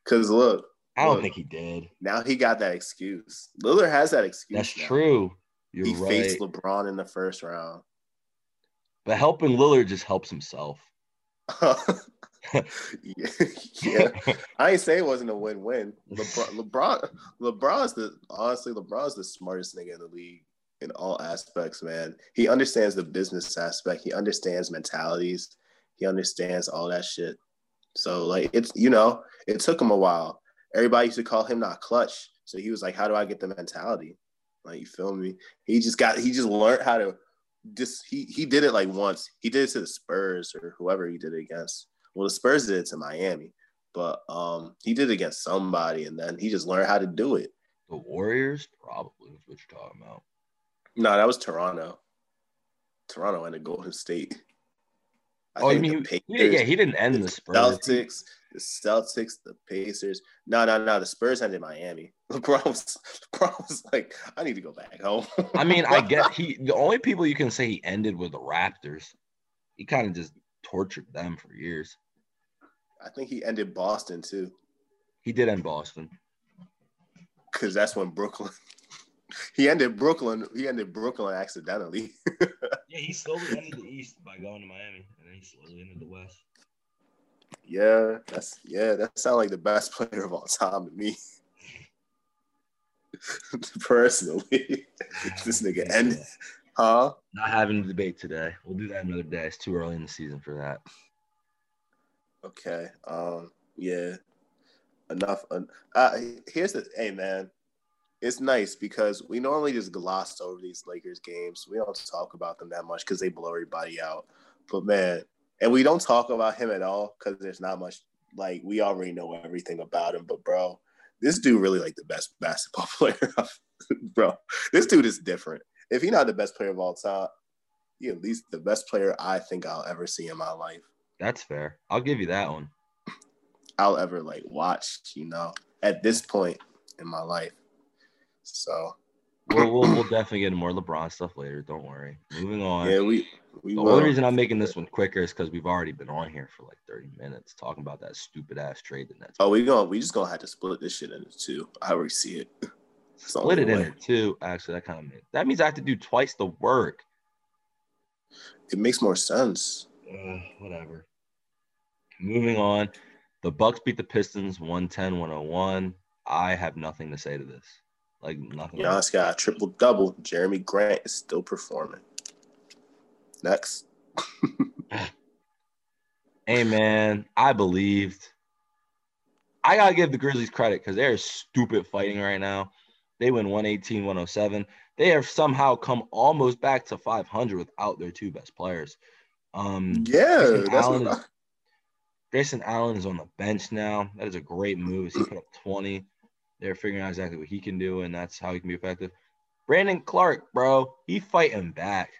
B: Cause look,
A: I don't
B: Look.
A: think he did.
B: now he got that excuse. Lillard has that excuse.
A: That's
B: now.
A: true. You're
B: He
A: right.
B: faced LeBron in the first round.
A: but helping Lillard just helps himself.
B: yeah, *laughs* *laughs* yeah. I ain't say it wasn't a win-win. LeBron, LeBron, LeBron's the honestly, LeBron's the smartest nigga in the league in all aspects, man. He understands the business aspect. He understands mentalities. He understands all that shit. So like, it's you know, it took him a while. Everybody used to call him not clutch. So he was like, "How do I get the mentality?" Like, you feel me? He just got. He just learned how to. Just he he did it like once. He did it to the Spurs or whoever he did it against. Well, the Spurs did it to Miami, but um, he did it against somebody, and then he just learned how to do it.
A: The Warriors, probably is what you're talking about.
B: No, that was Toronto. Toronto and the Golden State. I
A: oh, you mean
B: the
A: yeah, yeah, he didn't end the Spurs.
B: Celtics, the Celtics, the Pacers. No, no, no. The Spurs ended Miami. *laughs* LeBron was, LeBron was like, I need to go back home.
A: I mean, I get *laughs* he the only people you can say he ended were the Raptors. He kind of just tortured them for years.
B: I think he ended Boston too,
A: He did end Boston.
B: because that's when Brooklyn. *laughs* He ended Brooklyn. He ended Brooklyn accidentally.
A: Yeah, he slowly ended the East by going to Miami, and then he slowly ended the West.
B: yeah, that's yeah. That sounds like the best *laughs* player of all time to me. *laughs* Personally, this nigga ended, huh?
A: Not having a debate today. We'll do that another day. It's too early in the season for that.
B: Okay. Um. Yeah. Enough. Uh, here's the. Hey, man. It's nice because we normally just gloss over these Lakers games. We don't talk about them that much because they blow everybody out. But man, and we don't talk about him at all because there's not much. Like we already know everything about him. But bro, this dude really like the best basketball *laughs* player. bro, this dude is different. If he's not the best player of all time, he at least the best player I think I'll ever see in my life.
A: That's fair. I'll give you that one.
B: I'll ever like watch, you know, at this point in my life. So
A: we'll, we'll, we'll *clears throat* definitely get more LeBron stuff later. Don't worry. Moving on.
B: Yeah, we we
A: the
B: will.
A: only reason I'm making this one quicker is because we've already been on here for like 30 minutes talking about that stupid ass trade. The Nets
B: Oh, we going we just gonna have to split this shit into two. I already see it. *laughs* It's
A: split it
B: only
A: in
B: way.
A: Actually, that kind of means that means I have to do twice the work.
B: It makes more sense.
A: Uh, whatever. Moving on. The Bucks beat the Pistons 110-101. I have nothing to say to this. Like nothing.
B: Giannis got a triple double. Jerami Grant is still performing. Next. *laughs*
A: Hey man, I believed. I gotta give the Grizzlies credit because they're stupid fighting right now. They win 118, 107. They have somehow come almost back to 500 without their two best players. Um,
B: Yeah,
A: Grayson
B: that's
A: Allen is- Grayson Allen is on the bench now. That is a great move. He put up 20. They're figuring out exactly what he can do, and that's how he can be effective. Brandon Clarke, bro, he fighting back.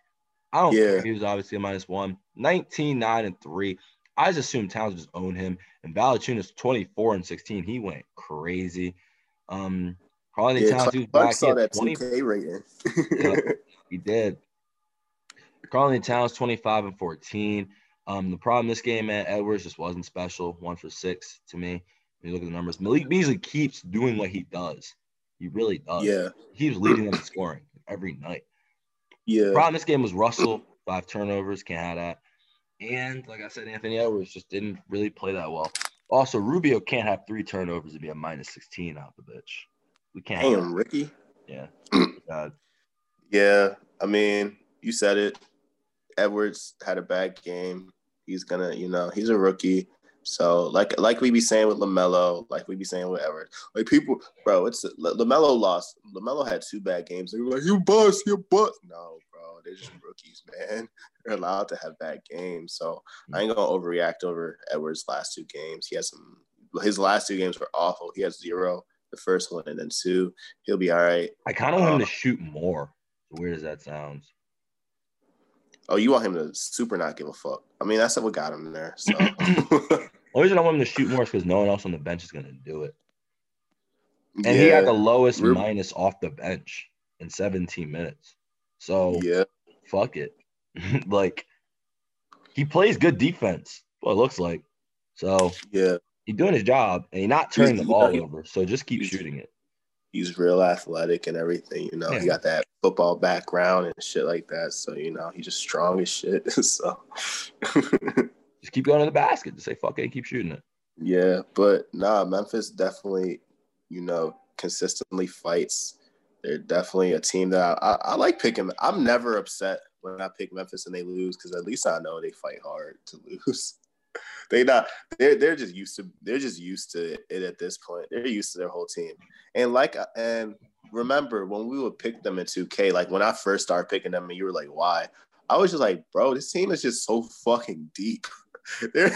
A: I don't
B: Yeah.
A: care. He was obviously a minus one. 19, 9, and 3. I just assumed Towns just owned him. And Valanciunas 24 and 16. He went crazy. Um Karl-Anthony
B: yeah,
A: Towns, he was
B: Clark
A: back. He
B: saw that
A: 20
B: 2K rating.
A: Yeah. *laughs* he did. Karl-Anthony Towns 25 and 14. Um, the problem this game, man, Edwards just wasn't special. One for six to me. You look at the numbers, Malik Beasley keeps doing what he does. He really does.
B: yeah,
A: He was leading them in scoring every night.
B: yeah.
A: Problem this game was Russell, five turnovers, can't have that. And like I said, Anthony Edwards just didn't really play that well. Also, Rubio can't have three turnovers to be a minus 16 out the bitch. We can't. have
B: Damn, Ricky.
A: Yeah. *clears throat* God.
B: Yeah, I mean, you said it. Edwards had a bad game. He's gonna, you know, he's a rookie. So like like we be saying with LaMelo, like we be saying with Edwards, like people, bro, it's LaMelo lost. LaMelo had two bad games. They were like, "You bust, you bust." No, bro, they're just rookies, man. *laughs* They're allowed to have bad games. So I ain't gonna overreact over Edwards' last two games. He has some. His last two games were awful. He has zero the first one, and then two. He'll be all right.
A: I kind of want him
B: Uh,
A: to shoot more. Weird as that sounds.
B: Oh, you want him to super not give a fuck? I mean, that's what got him there. So *laughs*
A: Only reason I want him to shoot more is because no one else on the bench is going to do it. And he had the lowest minus off the bench in 17 minutes. So
B: yeah,
A: fuck it. *laughs* like he plays good defense. What it looks like. So
B: yeah.
A: he's doing his job and he's not turning the ball
B: he-
A: over. So just keep shooting it.
B: He's real athletic and everything. You know,
A: Yeah.
B: he got that football background and shit like that. So you know, he's just strong as shit. *laughs* so *laughs*
A: Just keep going to the basket. Just say fuck it and keep shooting it.
B: yeah, but nah, Memphis definitely, you know, consistently fights. They're definitely a team that I, I, I like picking. I'm never upset when I pick Memphis and they lose because at least I know they fight hard to *laughs* lose. They not they're they're just used to they're just used to it at this point. They're used to their whole team. And like and remember when we would pick them in 2K, like when I first started picking them and you were like, why? I was just like, bro, this team is just so fucking deep. *laughs* They're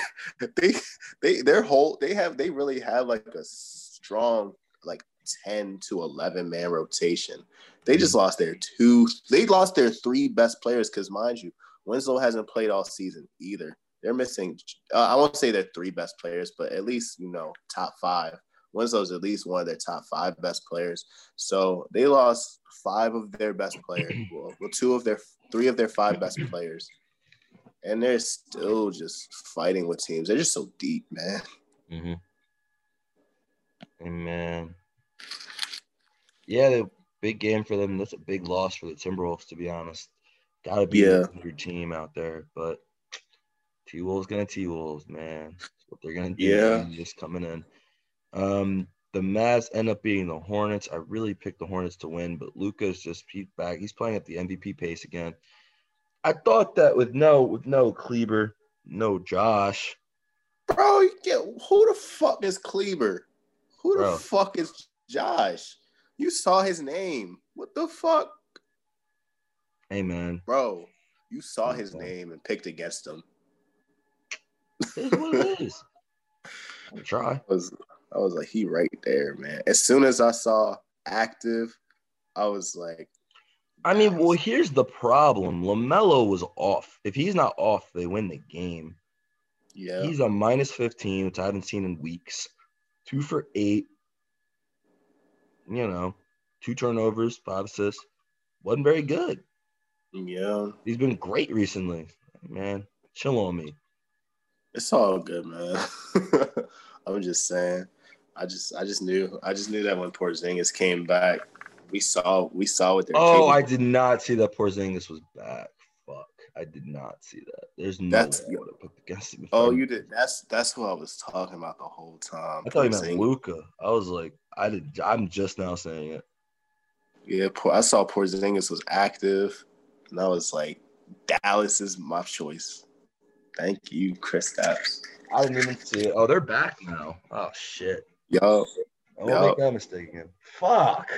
B: they they their whole they have they really have like a strong like 10 to 11 man rotation. They just lost their two they lost their three best players because mind you, Winslow hasn't played all season either. They're missing uh, I won't say they're three best players, but at least you know top five. Winslow's at least one of their top five best players. So they lost five of their best players. *clears throat* Well, well, two of their three of their five best players. And they're still just fighting with teams. They're just so deep, man.
A: Mm-hmm. Amen. Yeah, the big game for them. That's a big loss for the Timberwolves, to be honest. Got to be
B: Yeah.
A: your team out there, but T Wolves gonna T Wolves, man. That's what they're gonna do.
B: Yeah.
A: just coming in. Um, the Mavs end up beating the Hornets. I really picked the Hornets to win, but Luka's just he's back. He's playing at the MVP pace again. I thought that with no with no Kleber, no Josh,
B: Bro, you get, who the fuck is Kleber? Who
A: Bro.
B: the fuck is Josh? You saw his name. What the fuck?
A: hey man,
B: Bro, you saw his name and picked against him.
A: It is what it is. *laughs* I'll try.
B: I was I was like, he right there, man. As soon as I saw active, I was like,
A: I mean, well, here's the problem. LaMelo was off. If he's not off, they win the game.
B: yeah,
A: He's a minus 15, which I haven't seen in weeks. Two for eight. You know, two turnovers, five assists. Wasn't very good.
B: Yeah,
A: He's been great recently. Man, chill on me.
B: It's all good, man. *laughs* I'm just saying. I just, I just knew, I just knew that when Porzingis came back, we saw, we saw what they're.
A: Oh, I did not see that Porzingis was back. Fuck, I did not see that. There's no
B: That's-
A: way I would have put him. if
B: Oh, you did. That's that's who I was talking about the whole time.
A: I thought you meant Luka. I was like, I did. I'm just now saying it.
B: Yeah, I saw Porzingis was active, and I was like, Dallas is my choice. Thank you, Chris Stapps.
A: I didn't even see it. Oh, they're back now. Oh shit.
B: Yo,
A: I won't make that mistake again. Fuck.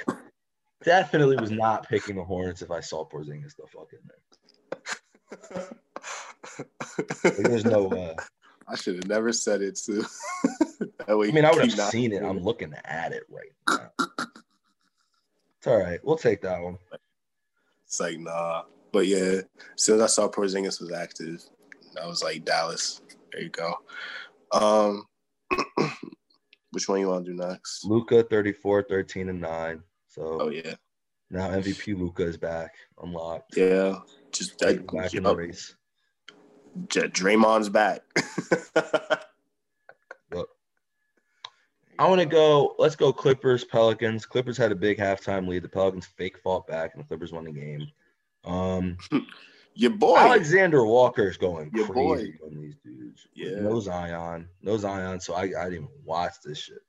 A: Definitely was not picking the Hornets if I saw Porzingis the fuck in there. There's no way.
B: Uh, *laughs* I should have never said it too. *laughs* that way
A: I mean, I would have seen it. I'm looking at it right now. It's all right. We'll take that one.
B: It's like nah, but yeah. As soon as I saw Porzingis was active, I was like Dallas. There you go. Um, *clears throat* which one you want to do next?
A: Luka 34, 13, and 9. So
B: Oh yeah,
A: now MVP Luka is back, unlocked.
B: yeah. Just I,
A: back in the race.
B: J- Draymond's back. *laughs*
A: I want to go. Let's go Clippers, Pelicans. Clippers had a big halftime lead. The Pelicans fake fought back, and the Clippers won the game. Um, *laughs*
B: Your boy.
A: Alexander Walker is going
B: Your
A: crazy on these dudes.
B: Yeah.
A: No Zion, no Zion. So I, I didn't even watch this shit.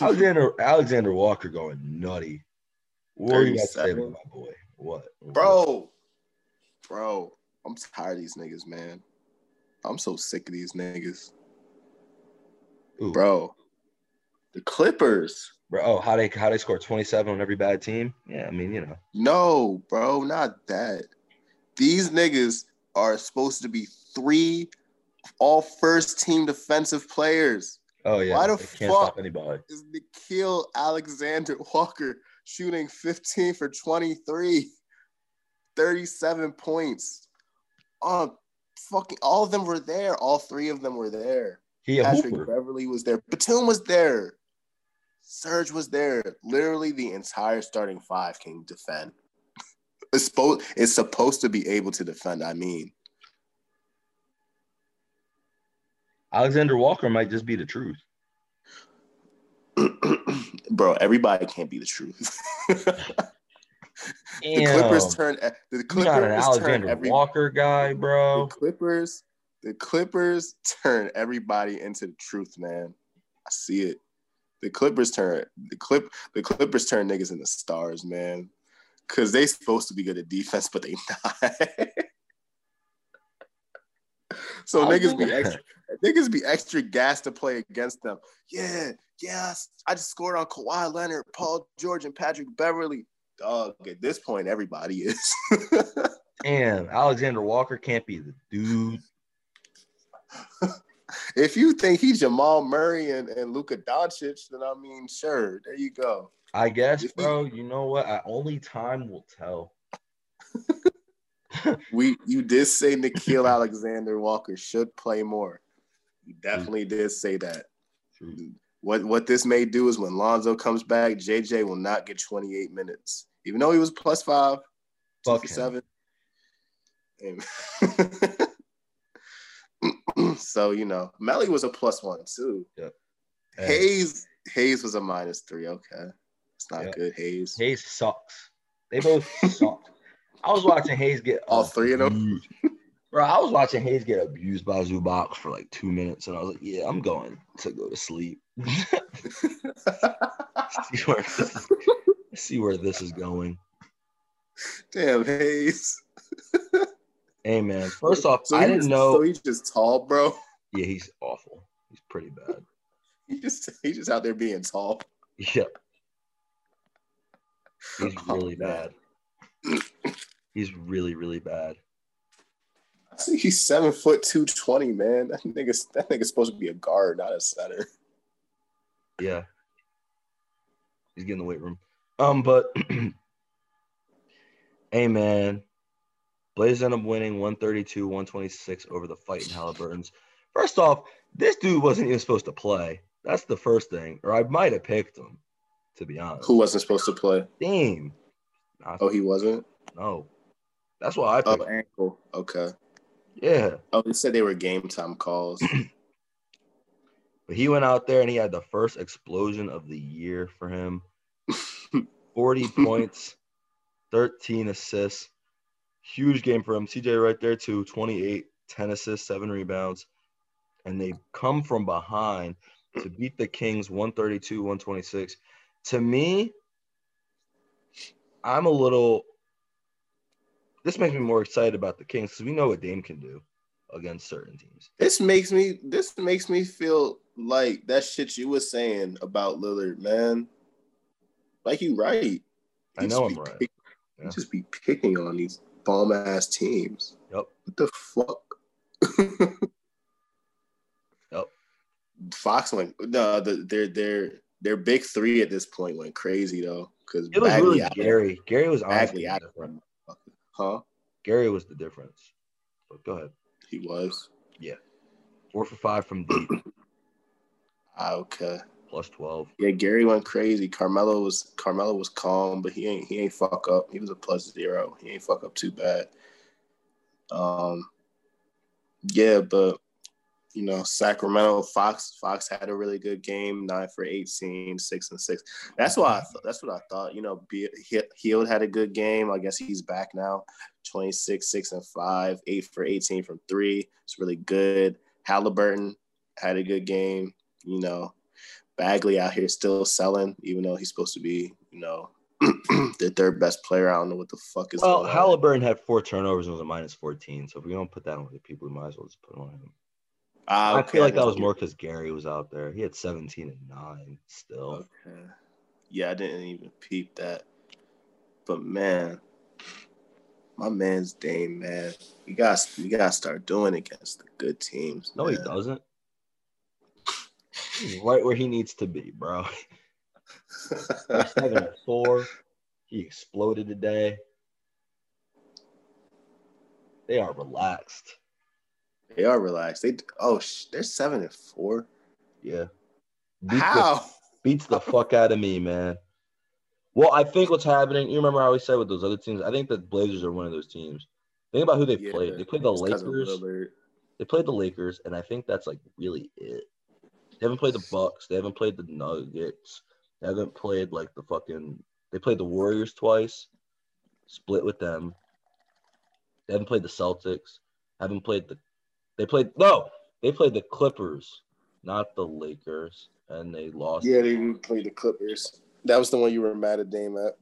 A: Alexander *laughs* Alexander Walker going nutty. What are you got to say
B: 37.
A: about my boy? What,
B: bro, bro, I'm tired of these niggas, man. I'm so sick of these niggas,
A: Ooh,
B: bro. The Clippers.
A: Bro, oh, how they how they score twenty seven on every bad team? Yeah, I mean you know.
B: No, bro, not that. These niggas are supposed to be three all first team defensive players.
A: Oh yeah,
B: Why the
A: can't
B: fuck-
A: stop anybody.
B: Is Nickeil Alexander Walker shooting 15 for 23, 37 points. Oh, fucking all of them were there. All three of them were there.
A: He
B: Patrick
A: hooper.
B: Beverley was there. Batum was there. Serge was there. Literally, the entire starting five can defend. It's supposed, it's supposed to be able to defend. I mean,
A: Alexander Walker might just be the truth. *clears throat*
B: bro, everybody can't be the truth. *laughs* the Clippers turn. The Clippers
A: not an
B: turn
A: Alexander
B: every,
A: Walker guy, bro.
B: The Clippers, the Clippers turn everybody into the truth, man. I see it. The Clippers turn the clip the Clippers turn niggas into stars, man. Cause they supposed to be good at defense, but they not. *laughs* so
A: I
B: niggas be *laughs* extra niggas be extra gas to play against them. Yeah, yes. I just scored on Kawhi Leonard, Paul George, and Patrick Beverley. Dog, at this point, everybody is. *laughs*
A: Damn, Alexander Walker can't be the dude.
B: If you think he's Jamal Murray and, and Luka Doncic, then I mean, sure, there you go.
A: I guess, bro. You know what? I, only time will tell. *laughs*
B: We you did say Nickeil *laughs* Alexander Walker should play more. You definitely did say that.
A: True.
B: What what this may do is when Lonzo comes back, JJ will not get 28 minutes, even though he was plus five,
A: Fuck
B: seven. *laughs* *laughs* So you know, Melli was a plus one too.
A: Hey,
B: Hayes Hayes was a minus three. Okay, it's not
A: Yeah.
B: good. Hayes.
A: Hayes sucks. They both *laughs* suck. I was watching Hayes get
B: All three of them?
A: Bro, I was watching Hayes get abused by Zubac for like two minutes, and I was like, "Yeah, I'm going to go to sleep." *laughs* see, where see where this is going.
B: Damn Hayes.
A: Hey, man. First off,
B: So
A: I didn't
B: was-
A: know.
B: So he's just tall, bro.
A: yeah, he's awful. He's pretty bad. *laughs*
B: He just he's just out there being tall.
A: Yep. He's *laughs*
B: Oh,
A: really bad. He's really, really bad.
B: I think he's seven foot two twenty, man. That nigga's that nigga's supposed to be a guard, not a center.
A: Yeah. He's getting the weight room. Um, but *clears throat* hey man, Blaze ended up winning 132, 126 over the fighting Halliburton's. First off, this dude wasn't even supposed to play. That's the first thing. Or I might have picked him. To be honest,
B: Who wasn't supposed to play?
A: Dame? Not-
B: Oh, he wasn't.
A: no, that's why I
B: Oh, ankle. Okay.
A: Yeah,
B: Oh, they said they were game time calls. *clears throat*
A: but he went out there and he had the first explosion of the year for him. *laughs* 40 points, 13 assists. Huge game for him. CJ right there too, 28, 10 assists, 7 rebounds. And they come from behind to beat the Kings 132, 126. To me, I'm a little this makes me more excited about the Kings because we know what Dame can do against certain teams.
B: this makes me. This makes me feel like that shit you was saying about Lillard, man. Like you right. You
A: I know I'm right.
B: pick-
A: Yeah.
B: You just be picking on these bomb ass teams.
A: Yep.
B: What the fuck? *laughs*
A: Yep.
B: Fox went no. The, their their their big three at this point went crazy though because
A: It was
B: Bagley
A: really
B: out,
A: Gary. Gary was
B: Bagley
A: the
B: out,
A: difference.
B: huh?
A: Gary was the difference. But go ahead.
B: He was Yeah.
A: Four for five from deep, *clears throat*
B: Ah, okay.
A: Plus 12.
B: Yeah, Gary went crazy. Carmelo was Carmelo was calm, but he ain't he ain't fuck up. He was a plus zero. He ain't fuck up too bad. Um, yeah, but you know, Sacramento Fox Fox had a really good game, nine for 18, six and six. That's why I thought. That's what I thought. You know, Be- He- Hield had a good game. I guess he's back now. 26, six and five, eight for 18 from three. It's really good. Halliburton had a good game. You know, Bagley out here still selling, even though he's supposed to be, you know, *clears throat* the third best player. I don't know what the fuck is
A: Well,
B: going on.
A: Halliburton had four turnovers and was a minus 14. So if we don't put that on the people, we might as well just put it on him.
B: Ah,
A: I
B: okay,
A: feel like that was more because Gary was out there. He had 17 and 9 still.
B: Okay. Yeah, I didn't even peep that. But man, my man's Dame, man. You got you got to start doing against the good teams.
A: No, he doesn't. He's right where he needs to be, bro. Seven and four. He exploded today. They are relaxed.
B: they are relaxed. They oh, sh- they're seven and four.
A: Yeah. Beats the,
B: How?
A: beats the fuck out of me, man. Well, I think what's happening, you remember how we said with those other teams? I think the Blazers are one of those teams. Think about who they've
B: Yeah,
A: played. They played the
B: it's 'cause of
A: Lakers. They played the Lakers, and I think that's like really it. They haven't played the Bucks. They haven't played the Nuggets. They haven't played like the fucking. They played the Warriors twice, split with them. They haven't played the Celtics. Haven't played the. They played no. They played the Clippers, not the Lakers, and they lost.
B: Yeah, they didn't play the Clippers. That was the one you were mad at Dame at.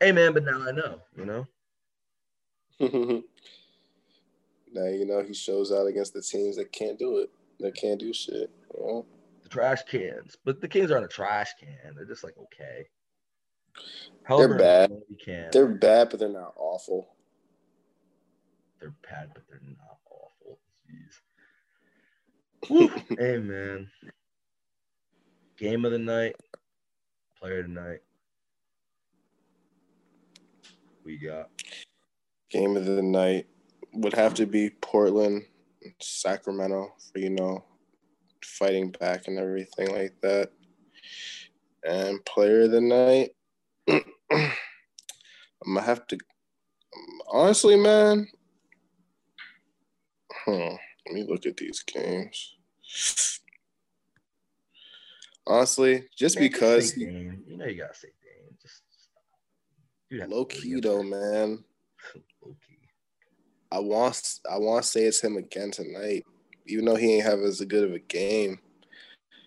A: Hey man, but now I know. You know. *laughs*
B: now you know he shows out against the teams that can't do it. That can't do shit. You know?
A: the trash cans. But the Kings aren't a trash can. They're just like okay.
B: They're bad.
A: Can.
B: They're bad, but they're not awful.
A: They're bad, but they're not awful. Jeez. *laughs* Hey man. Game of the night. Player tonight. We got
B: Game of the night would have to be Portland, Sacramento for you know fighting back and everything like that. And player of the night, *clears throat* I'm gonna have to. Honestly, man. Hmm. Let me look at these games. Honestly, just
A: Man,
B: because
A: you know you gotta say Dame. Just stop. *laughs*
B: Low key though, man.
A: Low key.
B: I want I want to say it's him again tonight, even though he ain't have as good of a game.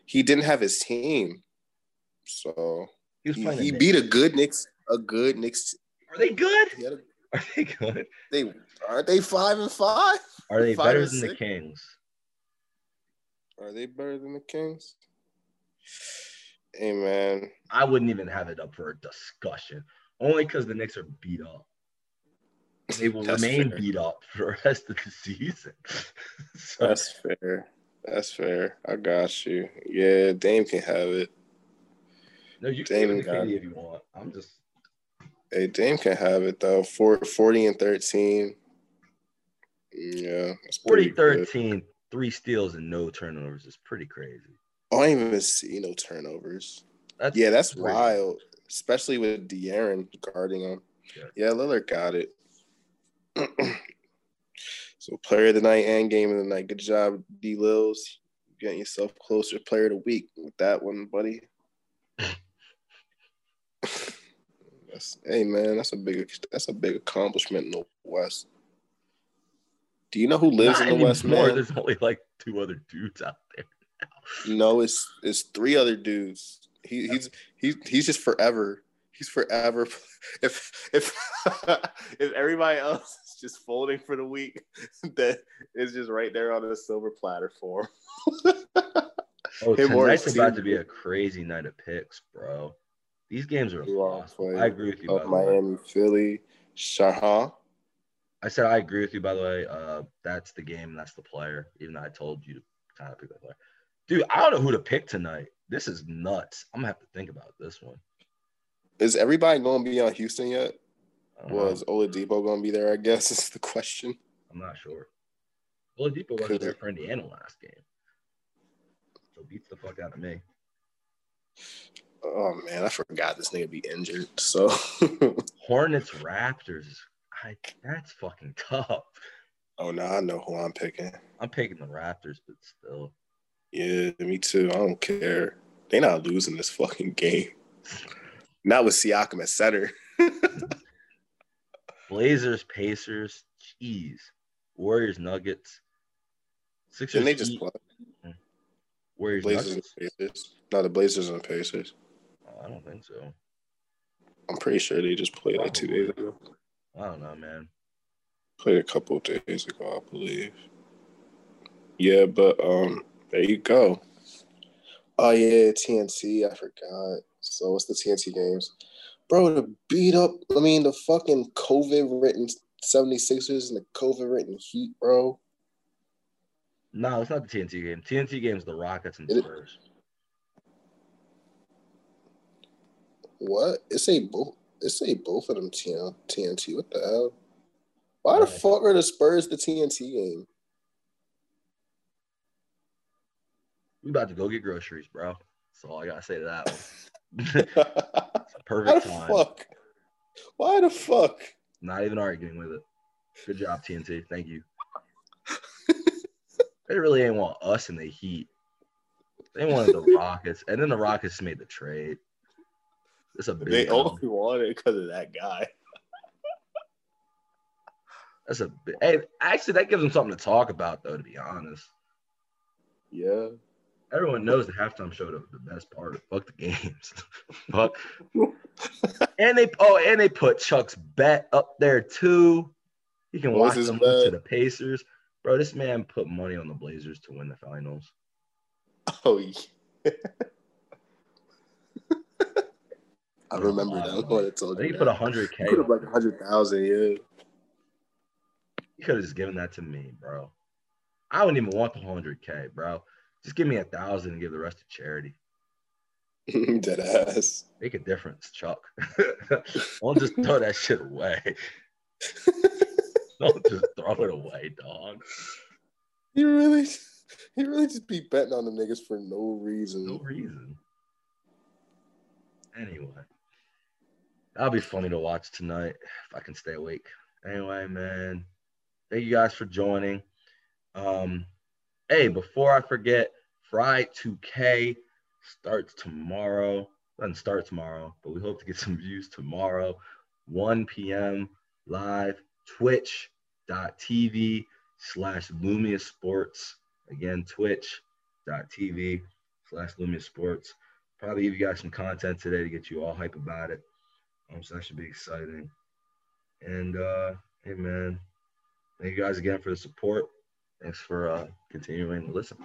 B: He didn't have his team, so
A: He was
B: he,
A: playing.
B: he
A: the
B: beat a good Knicks, a good Knicks.
A: Are they good?
B: He a,
A: Are they good?
B: they aren't they five and five?
A: Are they
B: Five
A: better
B: and
A: than the? Kings?
B: Are they better than the Kings? Hey man,
A: I wouldn't even have it up for a discussion, only because the Knicks are beat up. They will
B: That's
A: remain
B: fair.
A: beat up for *laughs* the rest of the season. *laughs* so,
B: that's fair. That's fair. I got you. Yeah, Dame can have it.
A: no, you can
B: Dame
A: give it to
B: got
A: KD
B: it.
A: if you want. I'm just
B: Hey, Dame can have it though. Four, 40 and thirteen. Yeah, that's
A: 40
B: pretty good.
A: 13, three steals and no turnovers is pretty crazy.
B: Oh, I don't even see no turnovers.
A: That's
B: yeah, that's
A: crazy.
B: wild, especially with De'Aaron guarding him.
A: Yeah.
B: Yeah, Lillard got it. *clears throat* so, player of the night and game of the night. Good job, D. Lils. Getting yourself closer. Player of the week with that one, buddy. *laughs* that's, hey man, that's a big that's a big accomplishment in the West. Do you know who lives
A: Not
B: in the West, More.
A: There's only like two other dudes out there.
B: No, it's it's three other dudes. He, he's he's he's just forever. He's forever. *laughs* If if *laughs* if everybody else just folding for the week, *laughs* that is just right there on a silver platter for him. *laughs*
A: Oh,
B: Him
A: tonight's about to be a crazy night of picks, bro. These games are
B: Who all
A: impossible.
B: play?
A: I agree with you. By
B: Of
A: the way.
B: Miami, Philly, Shah.
A: I said I agree with you. By the way, uh, that's the game. and That's the player. Even though I told you to kind of pick that player, dude. I don't know who to pick tonight. This is nuts. I'm gonna have to think about this one.
B: Is everybody going to be on Houston yet?
A: I don't know.
B: Was Oladipo going to be there? I guess *laughs* is the question.
A: I'm not sure. Oladipo wasn't there for Indiana last game, so beats the fuck out of me.
B: Oh man, I forgot this nigga be injured. So *laughs*
A: Hornets Raptors. I that's fucking tough.
B: oh no, I know who I'm picking.
A: I'm picking the Raptors, but still.
B: Yeah, me too. I don't care. They not losing this fucking game. Not with Siakam at center. *laughs*
A: Blazers, Pacers, jeez. Warriors, Nuggets. Sixers,
B: Didn't they just play?
A: Warriors,
B: Blazers and Pacers. No, the Blazers and the Pacers.
A: Oh, I don't think so.
B: I'm pretty sure they just played like two days ago.
A: I don't know, man.
B: Played a couple of days ago, I believe. Yeah, but um, there you go. Oh yeah, TNT. I forgot. So what's the TNT games? Bro, the beat up, I mean the fucking COVID written 76ers and the COVID written Heat, bro.
A: No, it's not the TNT game. TNT game's the Rockets and
B: It-
A: Spurs.
B: What? It's say both it say both of them TNT. What the hell? Why the fuck are the Spurs the TNT game?
A: We about to go get groceries, bro. That's all I gotta say to that *laughs* *laughs* one.
B: Why
A: Perfect
B: the fuck? Why the fuck?
A: Not even arguing with it. Good job, TNT. Thank you. *laughs* they really ain't want us in the heat. They wanted the *laughs* Rockets, and then the Rockets made the trade. It's a big.
B: They only wanted it because of that guy.
A: That's a big. Hey, actually, that gives them something to talk about, though. To be honest,
B: Yeah.
A: Everyone knows the halftime show the, the best part. *laughs* Fuck the games. *laughs* Fuck. *laughs* And they oh, and they put Chuck's bet up there too. He can
B: What
A: watch them lose to the Pacers. Bro, this man put money on the Blazers to win the finals.
B: Oh yeah. I remember that one. I told you.
A: he put hundred K.
B: He put like hundred thousand. Yeah.
A: He could have just given that to me, bro. I wouldn't even want the hundred K, bro. Just give me a thousand and give the rest to charity. *laughs*
B: Dead ass.
A: Make a difference, Chuck. *laughs* Don't just throw that shit away. *laughs* Don't just throw it away, dog.
B: He really, he really just be betting on the niggas for no reason.
A: No reason. Anyway, that'll be funny to watch tonight if I can stay awake. Anyway, man, thank you guys for joining. Um, hey, before I forget, Fry 2K starts tomorrow. Doesn't start tomorrow, but we hope to get some views tomorrow, 1 p.m. live, twitch.tv slash Lumia Sports. Again, twitch.tv slash Lumia Sports. Probably give you guys some content today to get you all hype about it. Um, so that should be exciting. And uh, hey man, thank you guys again for the support. Thanks for uh, continuing to listen.